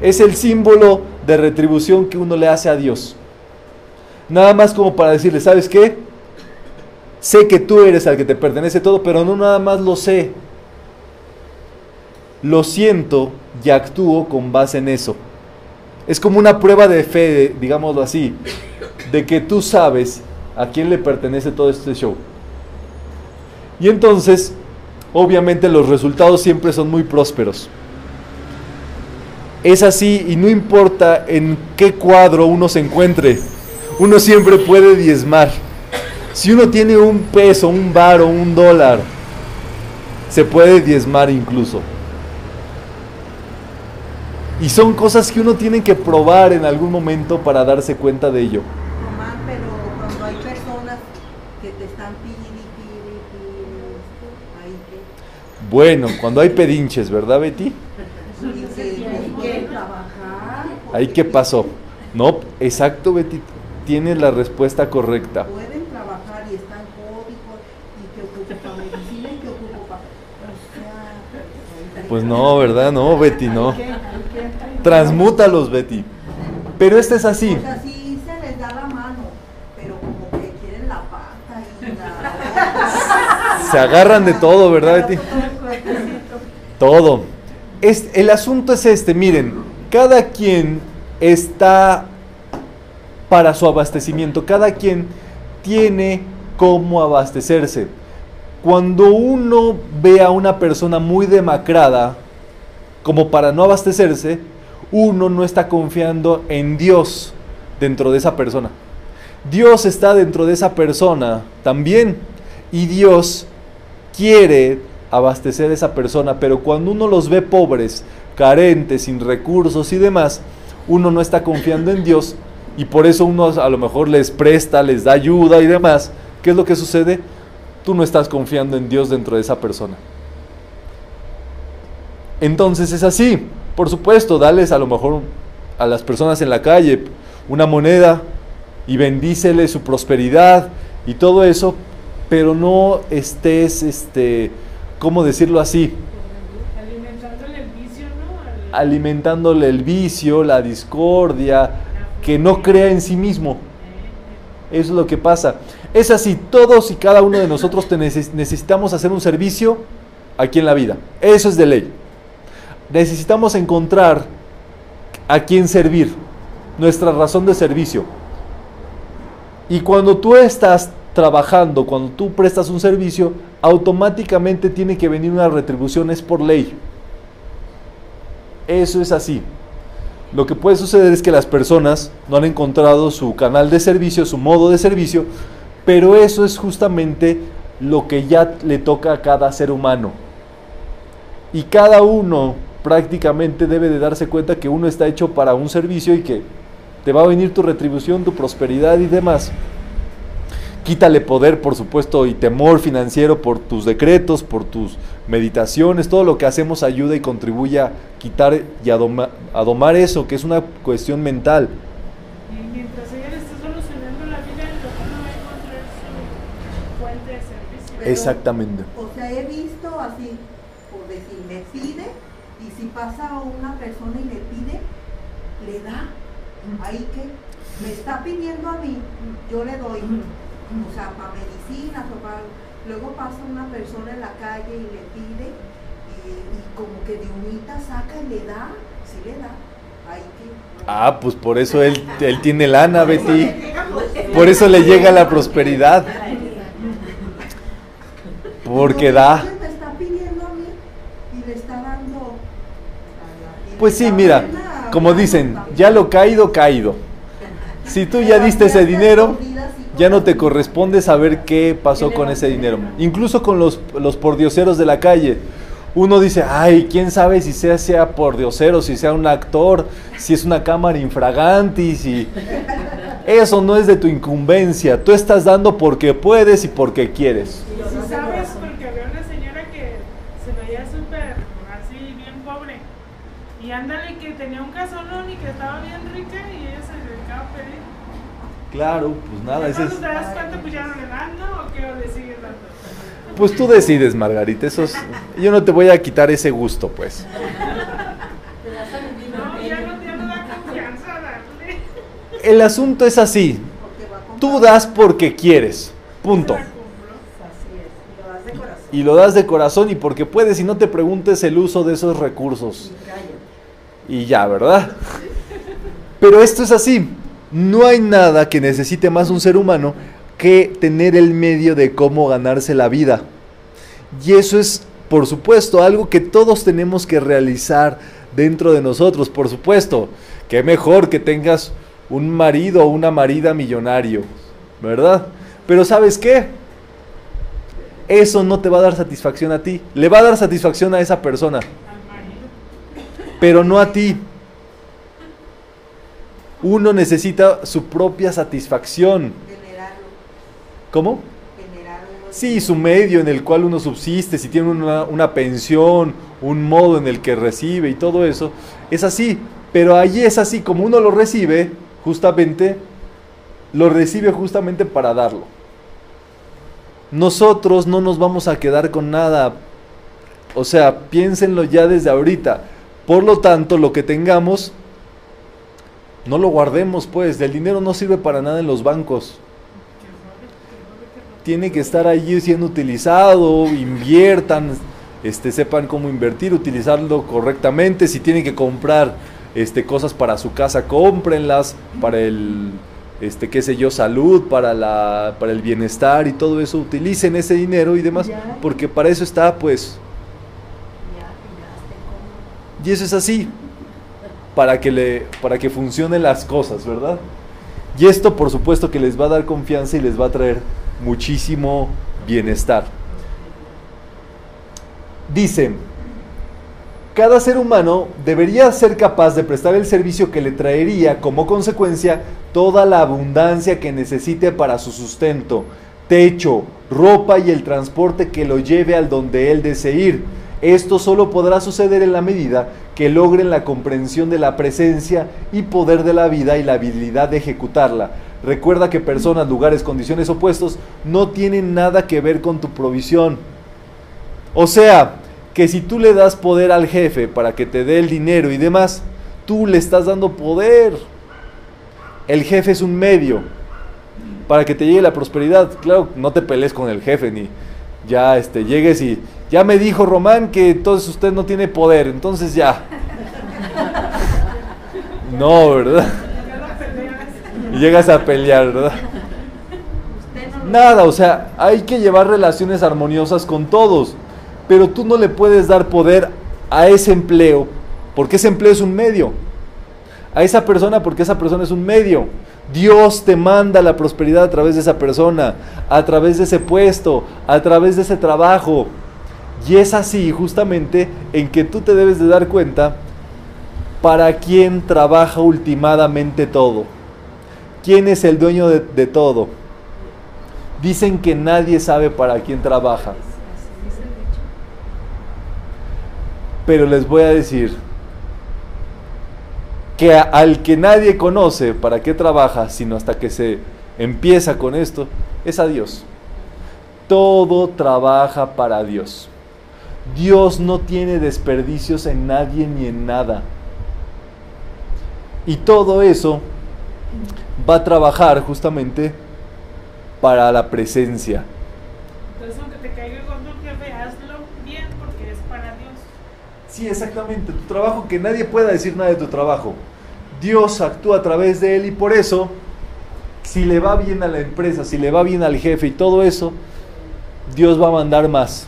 es el símbolo de retribución que uno le hace a Dios. Nada más como para decirle, ¿sabes qué? Sé que tú eres al que te pertenece todo, pero no nada más lo sé. Lo siento y actúo con base en eso. Es como una prueba de fe, digámoslo así, de que tú sabes a quién le pertenece todo este show. Y entonces, obviamente los resultados siempre son muy prósperos. Es así y no importa en qué cuadro uno se encuentre, uno siempre puede diezmar. Si uno tiene un peso, un bar o un dólar, se puede diezmar incluso. Y son cosas que uno tiene que probar en algún momento para darse cuenta de ello. Mamá, pero cuando hay personas que te están pidiendo, ahí que Bueno, cuando hay pedinches, ¿verdad Betty? Ahí qué pasó. No, exacto Betty, tienes la respuesta correcta. Pueden trabajar y están códigos y que ocupo para medicina y que ocupo para. O sea, Pues no, ¿verdad? No, Betty, no. Transmútalos, Betty. Pero este es así. O sea, sí se les da la mano, pero como que quieren la pata y la. Se agarran de todo, ¿verdad, Betty? Todo. Es, el asunto es este, miren, cada quien está para su abastecimiento, cada quien tiene cómo abastecerse. Cuando uno ve a una persona muy demacrada, como para no abastecerse, uno no está confiando en Dios dentro de esa persona. Dios está dentro de esa persona también. Y Dios quiere abastecer a esa persona, pero cuando uno los ve pobres, carentes, sin recursos y demás, uno no está confiando en Dios y por eso uno a lo mejor les presta, les da ayuda y demás. ¿Qué es lo que sucede? Tú no estás confiando en Dios dentro de esa persona. Entonces es así. Por supuesto, dales a lo mejor a las personas en la calle una moneda y bendícele su prosperidad y todo eso, pero no estés, este, ¿cómo decirlo así? alimentándole el vicio, ¿no? alimentándole el vicio, la discordia, que no crea en sí mismo. Eso es lo que pasa. Es así, todos y cada uno de nosotros te neces- necesitamos hacer un servicio aquí en la vida. Eso es de ley. Necesitamos encontrar a quién servir, nuestra razón de servicio. Y cuando tú estás trabajando, cuando tú prestas un servicio, automáticamente tiene que venir una retribución, es por ley. Eso es así. Lo que puede suceder es que las personas no han encontrado su canal de servicio, su modo de servicio, pero eso es justamente lo que ya le toca a cada ser humano. Y cada uno prácticamente debe de darse cuenta que uno está hecho para un servicio y que te va a venir tu retribución, tu prosperidad y demás. Quítale poder, por supuesto, y temor financiero por tus decretos, por tus meditaciones, todo lo que hacemos ayuda y contribuye a quitar y a, doma- a domar eso, que es una cuestión mental. Y mientras ella le esté solucionando la vida, el otro no va a encontrar su fuente de servicio. Pero- Exactamente. O sea, he visto así, por decir, me pide, y si pasa una persona y le pide, le da. Ahí que me está pidiendo a mí, yo le doy. O sea, para medicinas o para... Luego pasa una persona en la calle y le pide, y, y como que de unita saca y le da, sí le da. Ahí que... Ah, pues por eso él, él tiene lana, Betty. Por eso le llega la prosperidad. Porque da. Pues sí, mira, como dicen, ya lo caído, caído. Si tú ya diste ese dinero, ya no te corresponde saber qué pasó con ese dinero. Incluso con los, los pordioseros de la calle. Uno dice, ay, quién sabe si sea, sea pordiosero, si sea un actor, si es una cámara infraganti, si... Eso no es de tu incumbencia. Tú estás dando porque puedes y porque quieres. Si sabes, porque había una señora que se veía súper así, bien pobre. Y ándale, que tenía un casonón y que estaba bien rica y ella se dedicaba a pedir. Claro, pues nada, ese es... te das cuenta, pues ya no le dan, ¿no? ¿O qué? ¿O le sigues dando? Pues tú decides, Margarita. Eso es- Yo no te voy a quitar ese gusto, pues. No, ya no, ya no da confianza darle. El asunto es así. Tú das porque quieres. Punto. La cumplo. Así es, lo das de corazón. Y lo das de corazón y porque puedes y no te preguntes el uso de esos recursos. Y ya, ¿verdad? Pero esto es así. No hay nada que necesite más un ser humano que tener el medio de cómo ganarse la vida. Y eso es, por supuesto, algo que todos tenemos que realizar dentro de nosotros. Por supuesto, que mejor que tengas un marido o una marida millonario, ¿verdad? Pero ¿sabes qué? Eso no te va a dar satisfacción a ti. Le va a dar satisfacción a esa persona pero no a ti. Uno necesita su propia satisfacción. ¿Cómo? generarlo. Sí, su medio en el cual uno subsiste, si tiene una, una pensión, un modo en el que recibe y todo eso, es así. Pero allí es así, como uno lo recibe, justamente, lo recibe justamente para darlo. Nosotros no nos vamos a quedar con nada. O sea, piénsenlo ya desde ahorita. Por lo tanto, lo que tengamos, no lo guardemos, pues. El dinero no sirve para nada en los bancos. Tiene que estar allí siendo utilizado, inviertan, este, sepan cómo invertir, utilizarlo correctamente, si tienen que comprar este, cosas para su casa, cómprenlas, para el, este, qué sé yo, salud, para, la, para el bienestar y todo eso, utilicen ese dinero y demás, porque para eso está, pues, ya y eso es así, para que, le, para que funcionen las cosas, ¿verdad? Y esto por supuesto que les va a dar confianza y les va a traer muchísimo bienestar. Dice, cada ser humano debería ser capaz de prestar el servicio que le traería como consecuencia toda la abundancia que necesite para su sustento, techo, ropa y el transporte que lo lleve al donde él desee ir. Esto solo podrá suceder en la medida que logren la comprensión de la presencia y poder de la vida y la habilidad de ejecutarla. Recuerda que personas, lugares, condiciones opuestos no tienen nada que ver con tu provisión. O sea, que si tú le das poder al jefe para que te dé el dinero y demás, tú le estás dando poder. El jefe es un medio para que te llegue la prosperidad. Claro, no te pelees con el jefe ni ya este llegues y ya me dijo Román que entonces usted no tiene poder, entonces ya. No, ¿verdad? Y llegas a pelear, ¿verdad? Nada, o sea, hay que llevar relaciones armoniosas con todos, pero tú no le puedes dar poder a ese empleo, porque ese empleo es un medio. A esa persona, porque esa persona es un medio. Dios te manda la prosperidad a través de esa persona, a través de ese puesto, a través de ese trabajo. Y es así justamente en que tú te debes de dar cuenta para quién trabaja ultimadamente todo. ¿Quién es el dueño de, todo? Dicen que nadie sabe para quién trabaja. Pero les voy a decir que al que nadie conoce para qué trabaja, sino hasta que se empieza con esto, es a Dios. Todo trabaja para Dios. Dios no tiene desperdicios en nadie ni en nada. Y todo eso va a trabajar justamente para la presencia. Entonces, aunque te caiga gordo jefe, hazlo bien porque es para Dios. Sí, exactamente. Tu trabajo, que nadie pueda decir nada de tu trabajo. Dios actúa a través de él y por eso, si le va bien a la empresa, si le va bien al jefe y todo eso, Dios va a mandar más.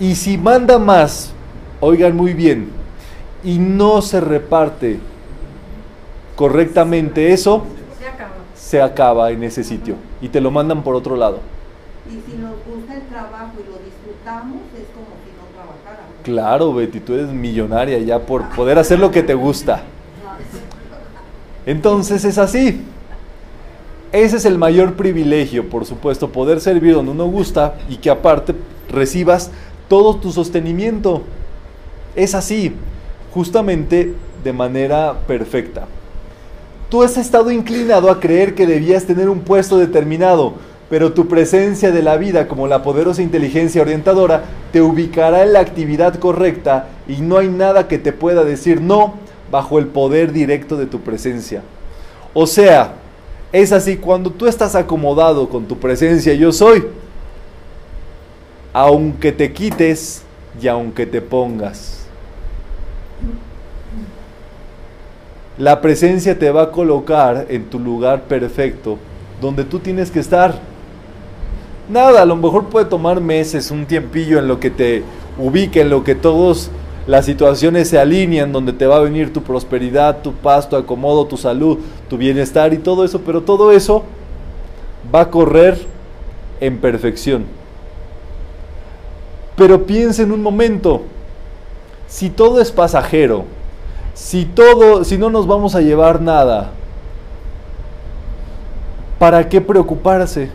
Y si manda más, oigan muy bien, y no se reparte correctamente eso, Se acaba. se acaba en ese sitio y te lo mandan por otro lado. Y si nos gusta el trabajo y lo disfrutamos, es como si no trabajáramos. Claro, Betty, tú eres millonaria ya por poder hacer lo que te gusta. Entonces es así. Ese es el mayor privilegio, por supuesto, poder servir donde uno gusta y que aparte recibas todo tu sostenimiento. Es así, justamente de manera perfecta. Tú has estado inclinado a creer que debías tener un puesto determinado, pero tu presencia de la vida como la poderosa inteligencia orientadora te ubicará en la actividad correcta y no hay nada que te pueda decir no bajo el poder directo de tu presencia. O sea, es así, cuando tú estás acomodado con tu presencia yo soy, aunque te quites y aunque te pongas. La presencia te va a colocar en tu lugar perfecto, donde tú tienes que estar. Nada, a lo mejor puede tomar meses, un tiempillo en lo que te ubique, en lo que todas las situaciones se alinean, donde te va a venir tu prosperidad, tu paz, tu acomodo, tu salud, tu bienestar y todo eso, pero todo eso va a correr en perfección. Pero piensa en un momento, si todo es pasajero, si todo, si no nos vamos a llevar nada, ¿para qué preocuparse?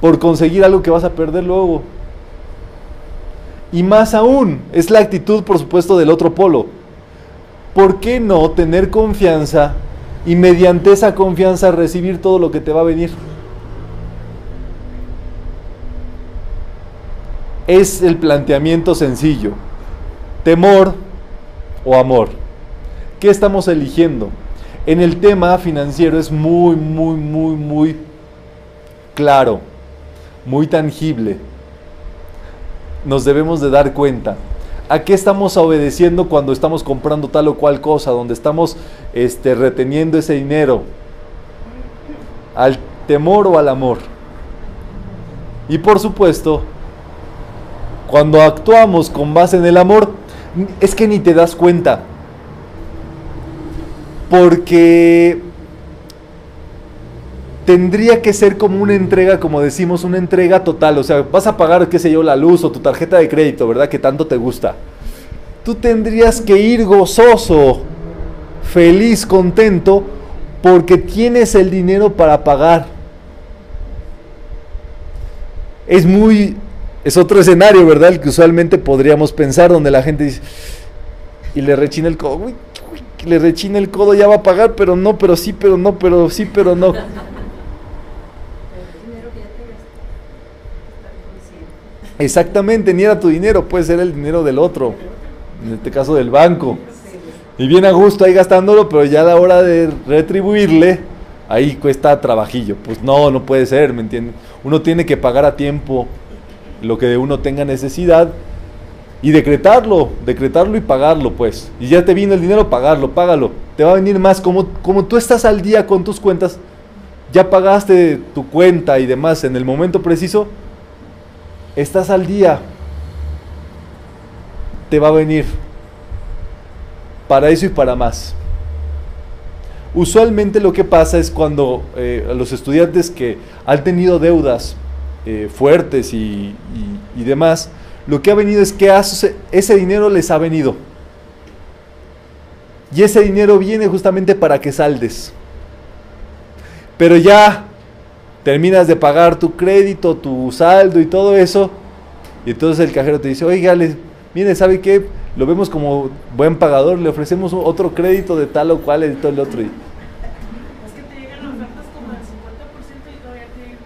Por conseguir algo que vas a perder luego. Y más aún, es la actitud, por supuesto, del otro polo. ¿Por qué no tener confianza y mediante esa confianza recibir todo lo que te va a venir? Es el planteamiento sencillo. Temor o amor. ¿Qué estamos eligiendo? En el tema financiero es muy, muy, muy, muy claro, muy tangible. Nos debemos de dar cuenta. ¿A qué estamos obedeciendo cuando estamos comprando tal o cual cosa? Donde estamos este, reteniendo ese dinero. ¿Al temor o al amor? Y por supuesto, cuando actuamos con base en el amor, es que ni te das cuenta. Porque tendría que ser como una entrega, como decimos, una entrega total. O sea, vas a pagar, qué sé yo, la luz o tu tarjeta de crédito, ¿verdad? Que tanto te gusta. Tú tendrías que ir gozoso, feliz, contento, porque tienes el dinero para pagar. Es muy, es otro escenario, ¿verdad? El que usualmente podríamos pensar, donde la gente dice, y le rechina el codo, uy, uy, le rechina el codo, ya va a pagar, pero no, pero sí, pero no, pero sí, pero no. Exactamente, ni era tu dinero, puede ser el dinero del otro, en este caso del banco. Y bien a gusto ahí gastándolo, pero ya a la hora de retribuirle, ahí cuesta trabajillo. Pues no, no puede ser, ¿me entiendes? Uno tiene que pagar a tiempo lo que de uno tenga necesidad y decretarlo, decretarlo y pagarlo, pues. Y ya te vino el dinero, pagarlo, págalo. Te va a venir más, como, como tú estás al día con tus cuentas, ya pagaste tu cuenta y demás en el momento preciso, estás al día, te va a venir para eso y para más. Usualmente lo que pasa es cuando eh, los estudiantes que han tenido deudas eh, fuertes y, y, demás, lo que ha venido es que ese dinero les ha venido. Y ese dinero viene justamente para que saldes. Pero ya terminas de pagar tu crédito, tu saldo y todo eso. Y entonces el cajero te dice, oiga, mire, ¿sabe qué? Lo vemos como buen pagador, le ofrecemos otro crédito de tal o cual y todo el otro. Es que te llegan ofertas como del 50% y todavía te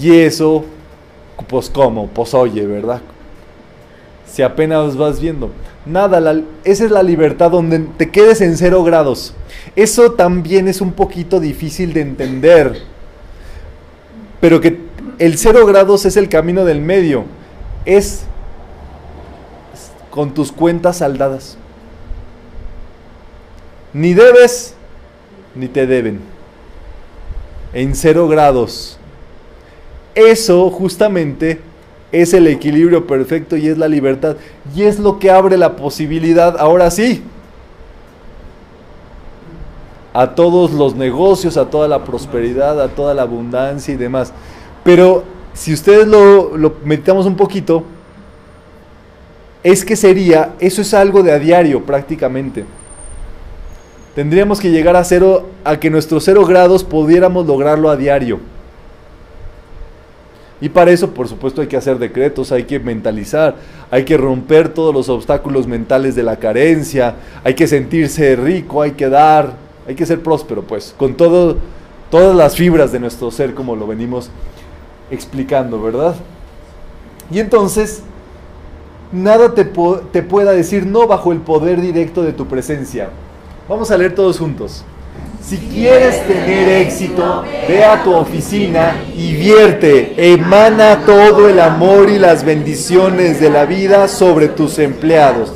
Y eso, pues cómo, pues oye, ¿verdad? Si apenas vas viendo. Nada, esa es la libertad donde te quedes en cero grados. Eso también es un poquito difícil de entender. Pero que el cero grados es el camino del medio. Es con tus cuentas saldadas. Ni debes, ni te deben. En cero grados. Eso justamente es el equilibrio perfecto y es la libertad. Y es lo que abre la posibilidad, ahora sí, a todos los negocios, a toda la prosperidad, a toda la abundancia y demás. Pero si ustedes lo, lo meditamos un poquito, es que sería, eso es algo de a diario prácticamente. Tendríamos que llegar a cero, a que nuestros cero grados pudiéramos lograrlo a diario. Y para eso, por supuesto, hay que hacer decretos, hay que mentalizar, hay que romper todos los obstáculos mentales de la carencia, hay que sentirse rico, hay que dar, hay que ser próspero, pues, con todas las fibras de nuestro ser, como lo venimos explicando, ¿verdad? Y entonces, nada te, te pueda decir no bajo el poder directo de tu presencia. Vamos a leer todos juntos. Si quieres tener éxito, ve a tu oficina y vierte, emana todo el amor y las bendiciones de la vida sobre tus empleados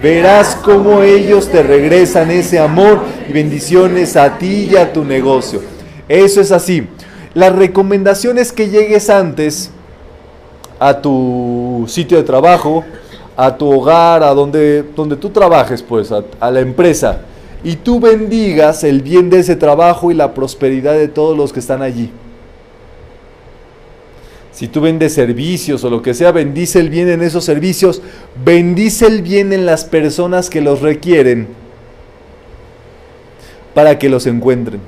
verás cómo ellos te regresan ese amor y bendiciones a ti y a tu negocio. Eso es así. La recomendación es que llegues antes a tu sitio de trabajo, a tu hogar, a donde, donde tú trabajes, pues, a, a la empresa, y tú bendigas el bien de ese trabajo y la prosperidad de todos los que están allí. Si tú vendes servicios o lo que sea, bendice el bien en esos servicios, bendice el bien en las personas que los requieren para que los encuentren.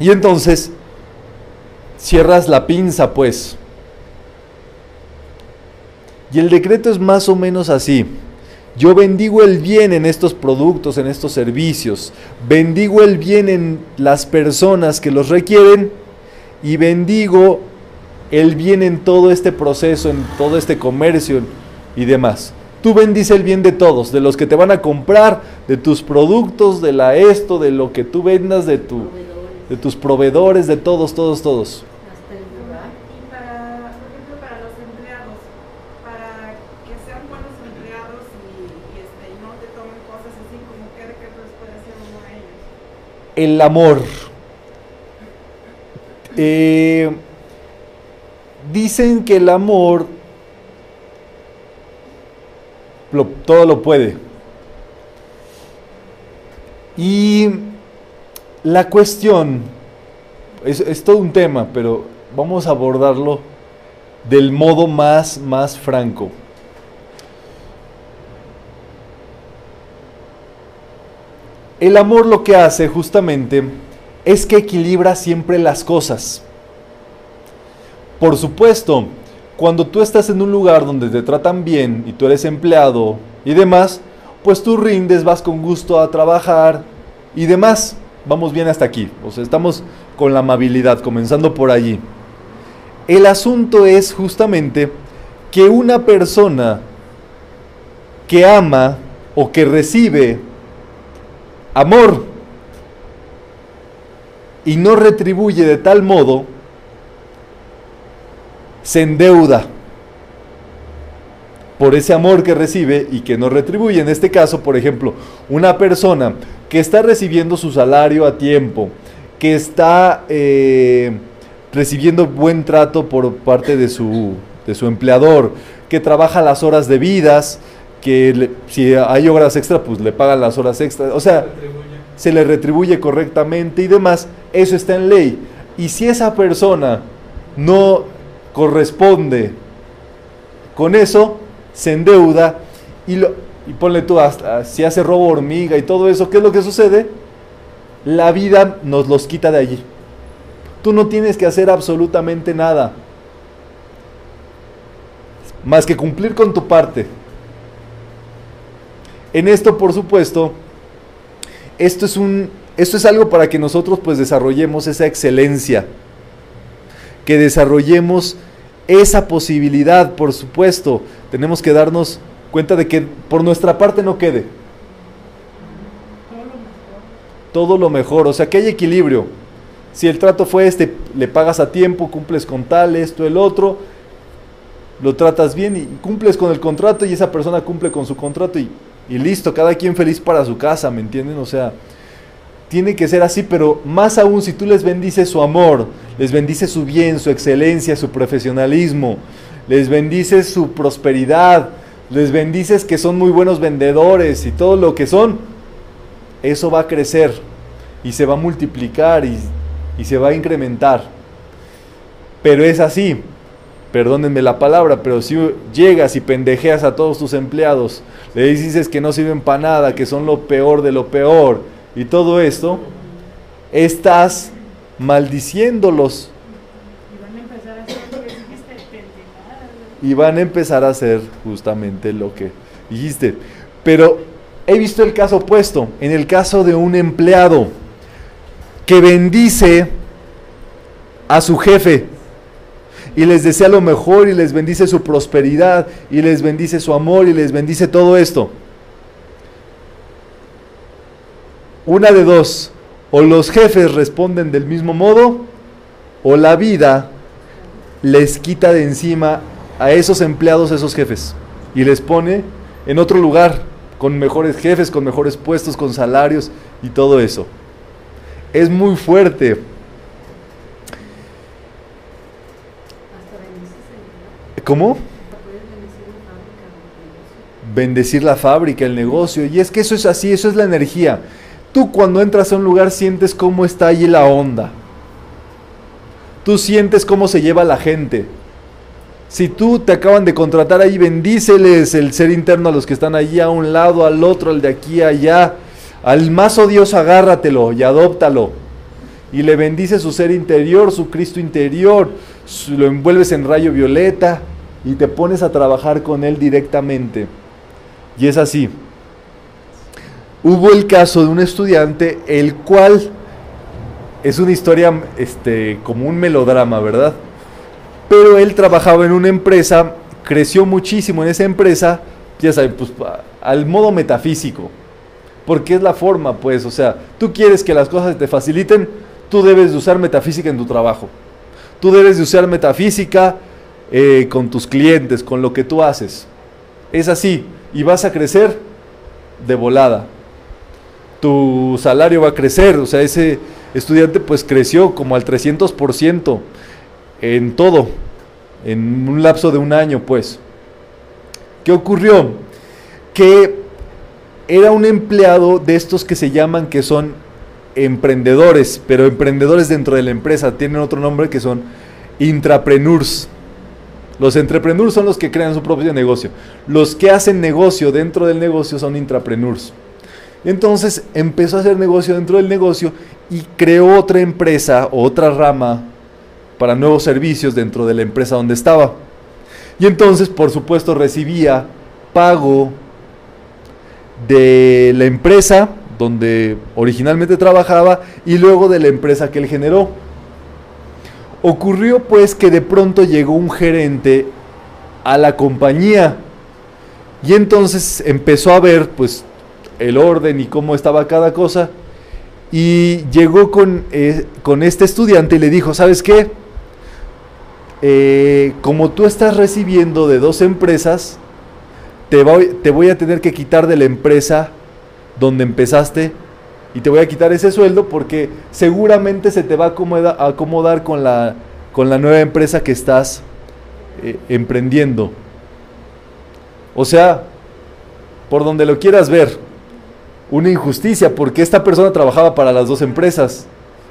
Y entonces, cierras la pinza, pues. Y el decreto es más o menos así. Yo bendigo el bien en estos productos, en estos servicios. Bendigo el bien en las personas que los requieren y bendigo el bien en todo este proceso, en todo este comercio y demás. Tú bendice el bien de todos, de los que te van a comprar, de tus productos, de la esto, de lo que tú vendas, de, tu, de tus proveedores, de todos, todos, todos. Y para, por ejemplo, para los empleados, para que sean buenos empleados y, y este, no te tomen cosas así, como qué decretos puede hacer uno a ellos. El amor eh, dicen que el amor todo lo puede. Y la cuestión, es, es, todo un tema, pero vamos a abordarlo del modo más, más franco. El amor lo que hace justamente es que equilibra siempre las cosas. Por supuesto, cuando tú estás en un lugar donde te tratan bien y tú eres empleado y demás, pues tú rindes, vas con gusto a trabajar y demás. Vamos bien hasta aquí. O sea, estamos con la amabilidad, comenzando por allí. El asunto es justamente que una persona que ama o que recibe amor y no retribuye de tal modo, se endeuda por ese amor que recibe y que no retribuye. En este caso, por ejemplo, una persona que está recibiendo su salario a tiempo, que está eh, recibiendo buen trato por parte de su, de su empleador, que trabaja las horas debidas, que si hay horas extra, pues le pagan las horas extra. O sea, se le retribuye correctamente y demás. Eso está en ley. Y si esa persona no corresponde con eso, se endeuda y, lo, y ponle tú, hasta, si hace robo hormiga y todo eso, ¿qué es lo que sucede? La vida nos los quita de allí. Tú no tienes que hacer absolutamente nada más que cumplir con tu parte. En esto, por supuesto, esto es un esto es algo para que nosotros pues desarrollemos esa excelencia, que desarrollemos esa posibilidad, por supuesto, tenemos que darnos cuenta de que por nuestra parte no quede. Todo lo mejor, o sea que hay equilibrio. Si el trato fue este, le pagas a tiempo, cumples con tal, esto, el otro, lo tratas bien y cumples con el contrato y esa persona cumple con su contrato y, y listo, cada quien feliz para su casa, ¿me entienden? O sea, tiene que ser así, pero más aún si tú les bendices su amor, les bendices su bien, su excelencia, su profesionalismo, les bendices su prosperidad, les bendices que son muy buenos vendedores y todo lo que son, eso va a crecer y se va a multiplicar y, y se va a incrementar. Pero es así, perdónenme la palabra, pero si llegas y pendejeas a todos tus empleados, le dices que no sirven para nada, que son lo peor de lo peor, y todo esto, estás maldiciéndolos. Y van a empezar a hacer justamente lo que dijiste. Pero he visto el caso opuesto, en el caso de un empleado que bendice a su jefe y les desea lo mejor y les bendice su prosperidad y les bendice su amor y les bendice todo esto. Una de dos, o los jefes responden del mismo modo, o la vida les quita de encima a esos empleados, esos jefes, y les pone en otro lugar, con mejores jefes, con mejores puestos, con salarios y todo eso. Es muy fuerte. ¿Cómo? Bendecir la fábrica, el negocio. Y es que eso es así, eso es la energía. Tú cuando entras a un lugar sientes cómo está allí la onda. Tú sientes cómo se lleva la gente. Si tú te acaban de contratar ahí, bendíceles el ser interno a los que están allí a un lado, al otro, al de aquí, allá. Al más odioso agárratelo y adóptalo. Y le bendice su ser interior, su Cristo interior. Lo envuelves en rayo violeta y te pones a trabajar con él directamente. Y es así hubo el caso de un estudiante, el cual es una historia este, como un melodrama, ¿verdad? Pero él trabajaba en una empresa, creció muchísimo en esa empresa, ya saben, pues al modo metafísico, porque es la forma, pues, o sea, tú quieres que las cosas te faciliten, tú debes de usar metafísica en tu trabajo, tú debes de usar metafísica eh, con tus clientes, con lo que tú haces. Es así, y vas a crecer de volada tu salario va a crecer. O sea, ese estudiante pues creció como al 300% en todo, en un lapso de un año pues. ¿Qué ocurrió? Que era un empleado de estos que se llaman que son emprendedores, pero emprendedores dentro de la empresa, tienen otro nombre que son intrapreneurs. Los entrepreneurs son los que crean su propio negocio. Los que hacen negocio dentro del negocio son intrapreneurs. Entonces empezó a hacer negocio dentro del negocio y creó otra empresa, otra rama para nuevos servicios dentro de la empresa donde estaba. Y entonces, por supuesto, recibía pago de la empresa donde originalmente trabajaba y luego de la empresa que él generó. Ocurrió pues que de pronto llegó un gerente a la compañía y entonces empezó a ver pues el orden y cómo estaba cada cosa y llegó con, eh, con este estudiante y le dijo, ¿sabes qué? Eh, como tú estás recibiendo de dos empresas, te voy, te voy a tener que quitar de la empresa donde empezaste y te voy a quitar ese sueldo porque seguramente se te va a acomodar, con, la, con la nueva empresa que estás eh, emprendiendo. O sea, por donde lo quieras ver, una injusticia porque esta persona trabajaba para las dos empresas.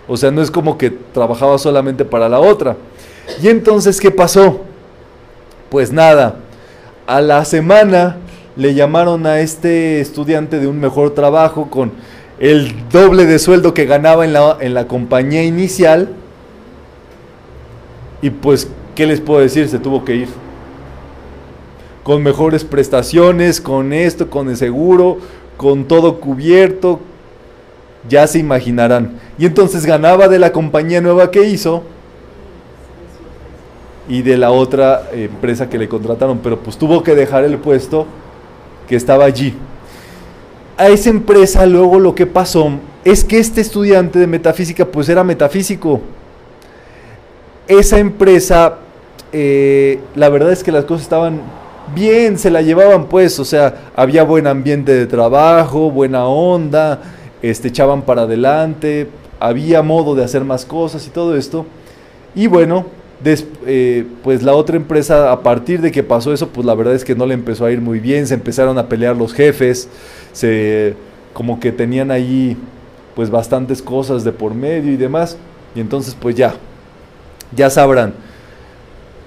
O sea, no es como que trabajaba solamente para la otra. Y entonces, ¿qué pasó? Pues nada, a la semana le llamaron a este estudiante de un mejor trabajo con el doble de sueldo que ganaba en la, en la compañía inicial. Y pues, ¿qué les puedo decir? Se tuvo que ir. Con mejores prestaciones, con esto, con el seguro, con todo cubierto. Ya se imaginarán. Y entonces ganaba de la compañía nueva que hizo y de la otra empresa que le contrataron, pero pues tuvo que dejar el puesto que estaba allí. A esa empresa luego lo que pasó es que este estudiante de metafísica pues era metafísico. Esa empresa, eh, la verdad es que las cosas estaban bien, se la llevaban pues, o sea, había buen ambiente de trabajo, buena onda, este, echaban para adelante, había modo de hacer más cosas y todo esto. Y bueno, eh, pues la otra empresa, a partir de que pasó eso, pues la verdad es que no le empezó a ir muy bien, se empezaron a pelear los jefes, se, como que tenían ahí pues bastantes cosas de por medio y demás, y entonces pues ya, ya sabrán.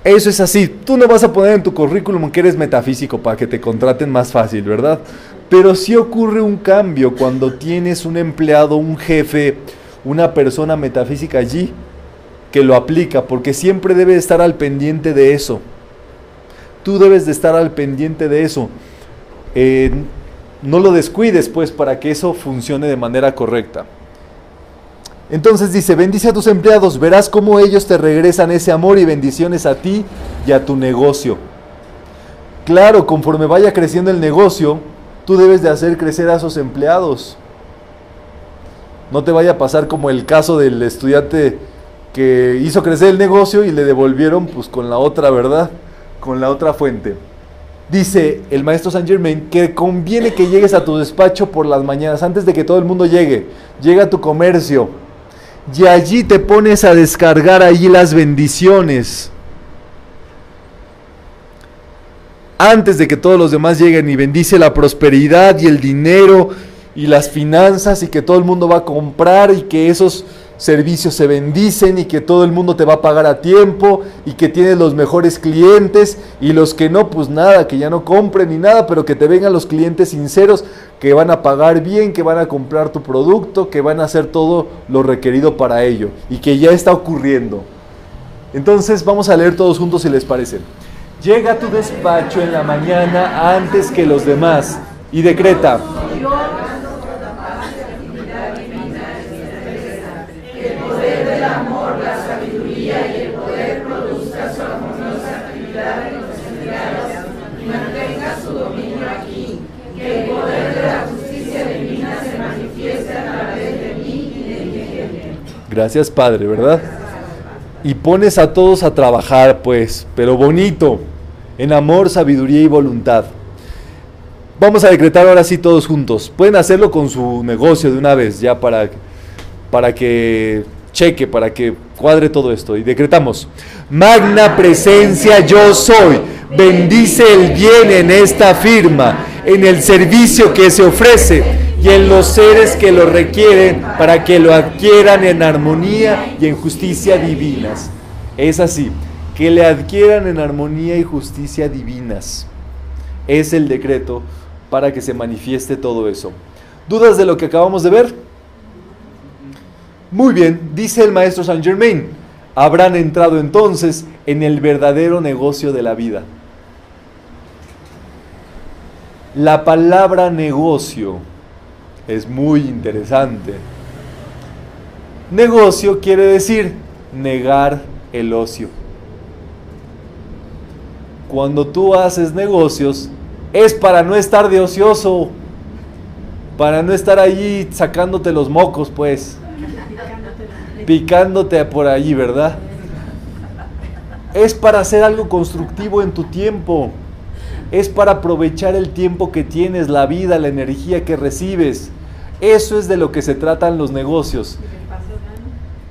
Eso es así, tú no vas a poner en tu currículum que eres metafísico para que te contraten más fácil, ¿verdad? Pero sí ocurre un cambio cuando tienes un empleado, un jefe, una persona metafísica allí que lo aplica, porque siempre debe estar al pendiente de eso. Tú debes de estar al pendiente de eso. Eh, no lo descuides, pues, para que eso funcione de manera correcta. Entonces dice, bendice a tus empleados, verás cómo ellos te regresan ese amor y bendiciones a ti y a tu negocio. Claro, conforme vaya creciendo el negocio, tú debes de hacer crecer a esos empleados. No te vaya a pasar como el caso del estudiante que hizo crecer el negocio y le devolvieron pues con la otra, ¿verdad? Con la otra fuente. Dice el maestro Saint Germain que conviene que llegues a tu despacho por las mañanas antes de que todo el mundo llegue. Llega a tu comercio y allí te pones a descargar allí las bendiciones. Antes de que todos los demás lleguen y bendice la prosperidad y el dinero y las finanzas y que todo el mundo va a comprar y que esos servicios se bendicen y que todo el mundo te va a pagar a tiempo y que tienes los mejores clientes y los que no, pues nada, que ya no compren ni nada, pero que te vengan los clientes sinceros que van a pagar bien, que van a comprar tu producto, que van a hacer todo lo requerido para ello y que ya está ocurriendo. Entonces vamos a leer todos juntos si les parece. Llega a tu despacho en la mañana antes que los demás y decreta. Gracias, Padre, ¿verdad? Y pones a todos a trabajar, pues, pero bonito, en amor, sabiduría y voluntad. Vamos a decretar ahora sí todos juntos. Pueden hacerlo con su negocio de una vez, ya para, para que cheque, para que cuadre todo esto. Y decretamos, magna presencia yo soy. Bendice el bien en esta firma, en el servicio que se ofrece y en los seres que lo requieren para que lo adquieran en armonía y en justicia divinas. Es así, que le adquieran en armonía y justicia divinas. Es el decreto para que se manifieste todo eso. ¿Dudas de lo que acabamos de ver? Muy bien, dice el maestro Saint Germain, habrán entrado entonces en el verdadero negocio de la vida. La palabra negocio es muy interesante. Negocio quiere decir negar el ocio. Cuando tú haces negocios, es para no estar de ocioso, para no estar allí sacándote los mocos, pues, picándote por allí, ¿verdad? Es para hacer algo constructivo en tu tiempo. Es para aprovechar el tiempo que tienes, la vida, la energía que recibes. Eso es de lo que se tratan los negocios.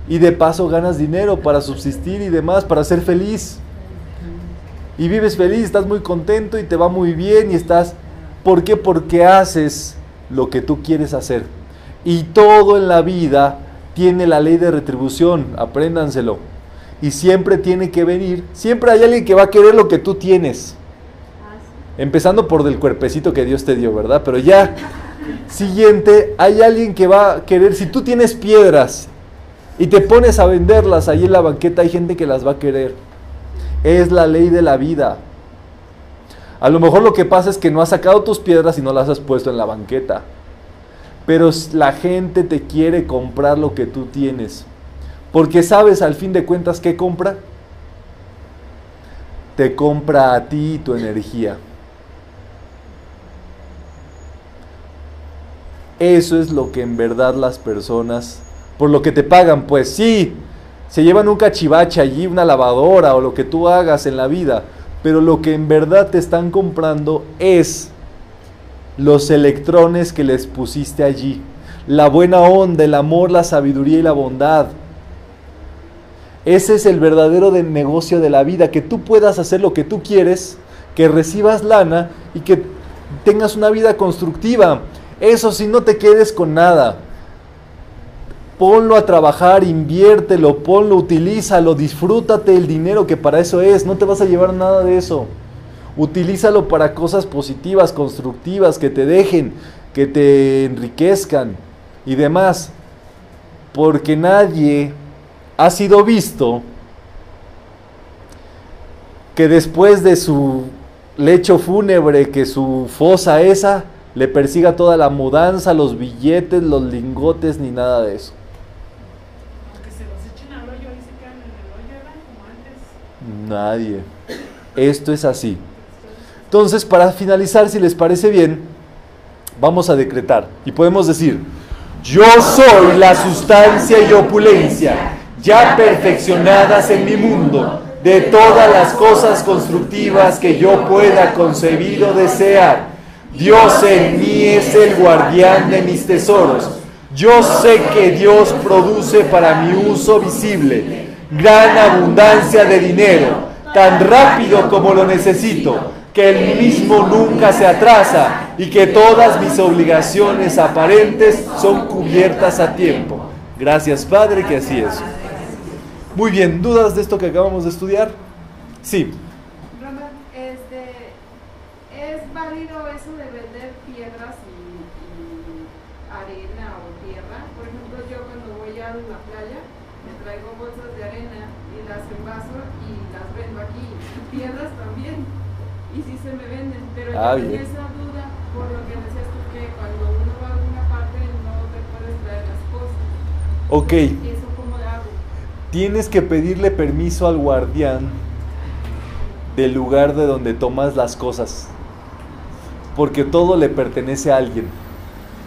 Y de paso ganas dinero para subsistir y demás, para ser feliz. Y vives feliz, estás muy contento y te va muy bien y estás... ¿Por qué? Porque haces lo que tú quieres hacer. Y todo en la vida tiene la ley de retribución, apréndanselo. Y siempre tiene que venir, siempre hay alguien que va a querer lo que tú tienes. Empezando por del cuerpecito que Dios te dio, ¿verdad? Pero ya, siguiente, hay alguien que va a querer, si tú tienes piedras y te pones a venderlas ahí en la banqueta, hay gente que las va a querer. Es la ley de la vida. A lo mejor lo que pasa es que no has sacado tus piedras y no las has puesto en la banqueta. Pero la gente te quiere comprar lo que tú tienes. Porque sabes al fin de cuentas qué compra. Te compra a ti tu energía. Eso es lo que en verdad las personas, por lo que te pagan, pues sí, se llevan un cachivache allí, una lavadora o lo que tú hagas en la vida, pero lo que en verdad te están comprando es los electrones que les pusiste allí, la buena onda, el amor, la sabiduría y la bondad. Ese es el verdadero negocio de la vida, que tú puedas hacer lo que tú quieres, que recibas lana y que tengas una vida constructiva. Eso si no te quedes con nada. Ponlo a trabajar, inviértelo, ponlo, utilízalo, disfrútate el dinero que para eso es. No te vas a llevar nada de eso. Utilízalo para cosas positivas, constructivas, que te dejen, que te enriquezcan y demás. Porque nadie ha sido visto que después de su lecho fúnebre, que su fosa esa, le persiga toda la mudanza, los billetes, los lingotes, ni nada de eso. Aunque se los echen al hoyo, ahí se quedan en el hoyo, ¿verdad? Como antes. Nadie. Esto es así. Entonces, para finalizar, si les parece bien, vamos a decretar. Y podemos decir, yo soy la sustancia y opulencia, ya perfeccionadas en mi mundo, de todas las cosas constructivas que yo pueda concebir o desear. Dios en mí es el guardián de mis tesoros. Yo sé que Dios produce para mi uso visible gran abundancia de dinero, tan rápido como lo necesito que el mismo nunca se atrasa y que todas mis obligaciones aparentes son cubiertas a tiempo. Gracias Padre que así es. Muy bien, ¿dudas de esto que acabamos de estudiar? Sí. Robert, este, ¿es válido eso de vender piedras y, y arena o tierra? Por ejemplo, yo cuando voy a la playa me traigo bolsas de arena y las envaso y las vendo aquí. Y piedras también. Y sí se me venden. Pero Ah, bien. esa duda por lo que decías tú que cuando uno va a alguna parte no te puedes traer las cosas. Ok, ¿Eso cómo lo hago? tienes que pedirle permiso al guardián del lugar de donde tomas las cosas. Porque todo le pertenece a alguien.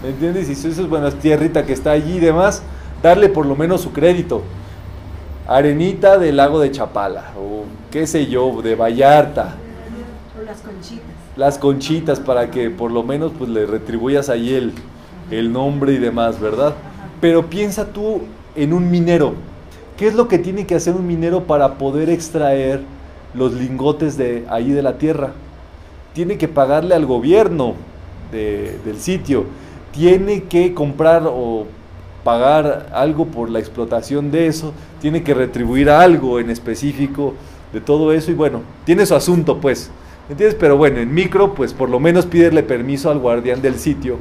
¿Me entiendes? Y si eso es, bueno, es tierrita que está allí y demás, darle por lo menos su crédito. Arenita del lago de Chapala, o qué sé yo, de Vallarta. O las conchitas. Las conchitas para que por lo menos pues le retribuyas ahí el, el nombre y demás, ¿verdad? Pero piensa tú en un minero. ¿Qué es lo que tiene que hacer un minero para poder extraer los lingotes de ahí de la tierra? Tiene que pagarle al gobierno de- del sitio. Tiene que comprar o pagar algo por la explotación de eso. Tiene que retribuir algo en específico de todo eso. Y bueno, tiene su asunto pues. ¿Entiendes? Pero bueno, en micro, pues por lo menos pídele permiso al guardián del sitio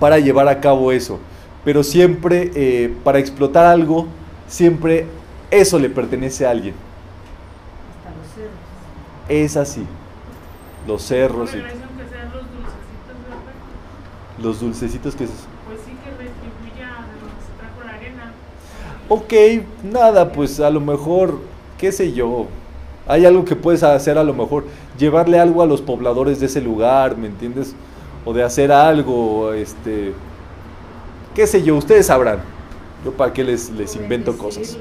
para llevar a cabo eso. Pero siempre, eh, para explotar algo, siempre eso le pertenece a alguien. Hasta los cerros. Es así. Los cerros Pero y eso que sean los dulcecitos, ¿verdad? los dulcecitos que... es- Pues sí que retribuya de donde se trajo la arena. ok, nada, pues a lo mejor, qué sé yo, hay algo que puedes hacer a lo mejor, llevarle algo a los pobladores de ese lugar, ¿me entiendes? O de hacer algo, este, qué sé yo, ustedes sabrán. Yo para qué les, les invento cosas.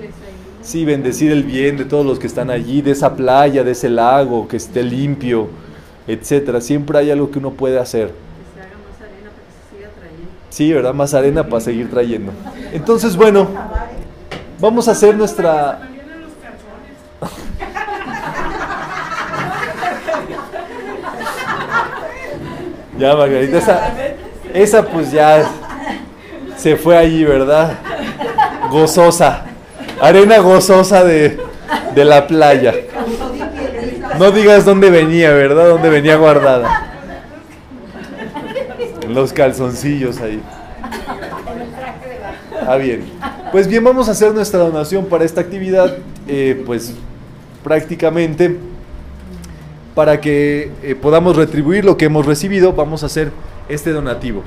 Sí, bendecir el bien de todos los que están allí, de esa playa, de ese lago, que esté limpio, etcétera. Siempre hay algo que uno puede hacer. Que se haga más arena para que se siga trayendo. Sí, ¿verdad? Más arena para seguir trayendo. Entonces, bueno, vamos a hacer nuestra... Se me vienen los calzones. Ya, Margarita, esa, esa pues ya se fue allí, ¿verdad? Gozosa. Arena gozosa de, de la playa. No digas dónde venía, ¿verdad? Dónde venía guardada. Los calzoncillos ahí. Ah, bien. Pues bien, vamos a hacer nuestra donación para esta actividad, eh, pues prácticamente para que eh, podamos retribuir lo que hemos recibido, vamos a hacer este donativo.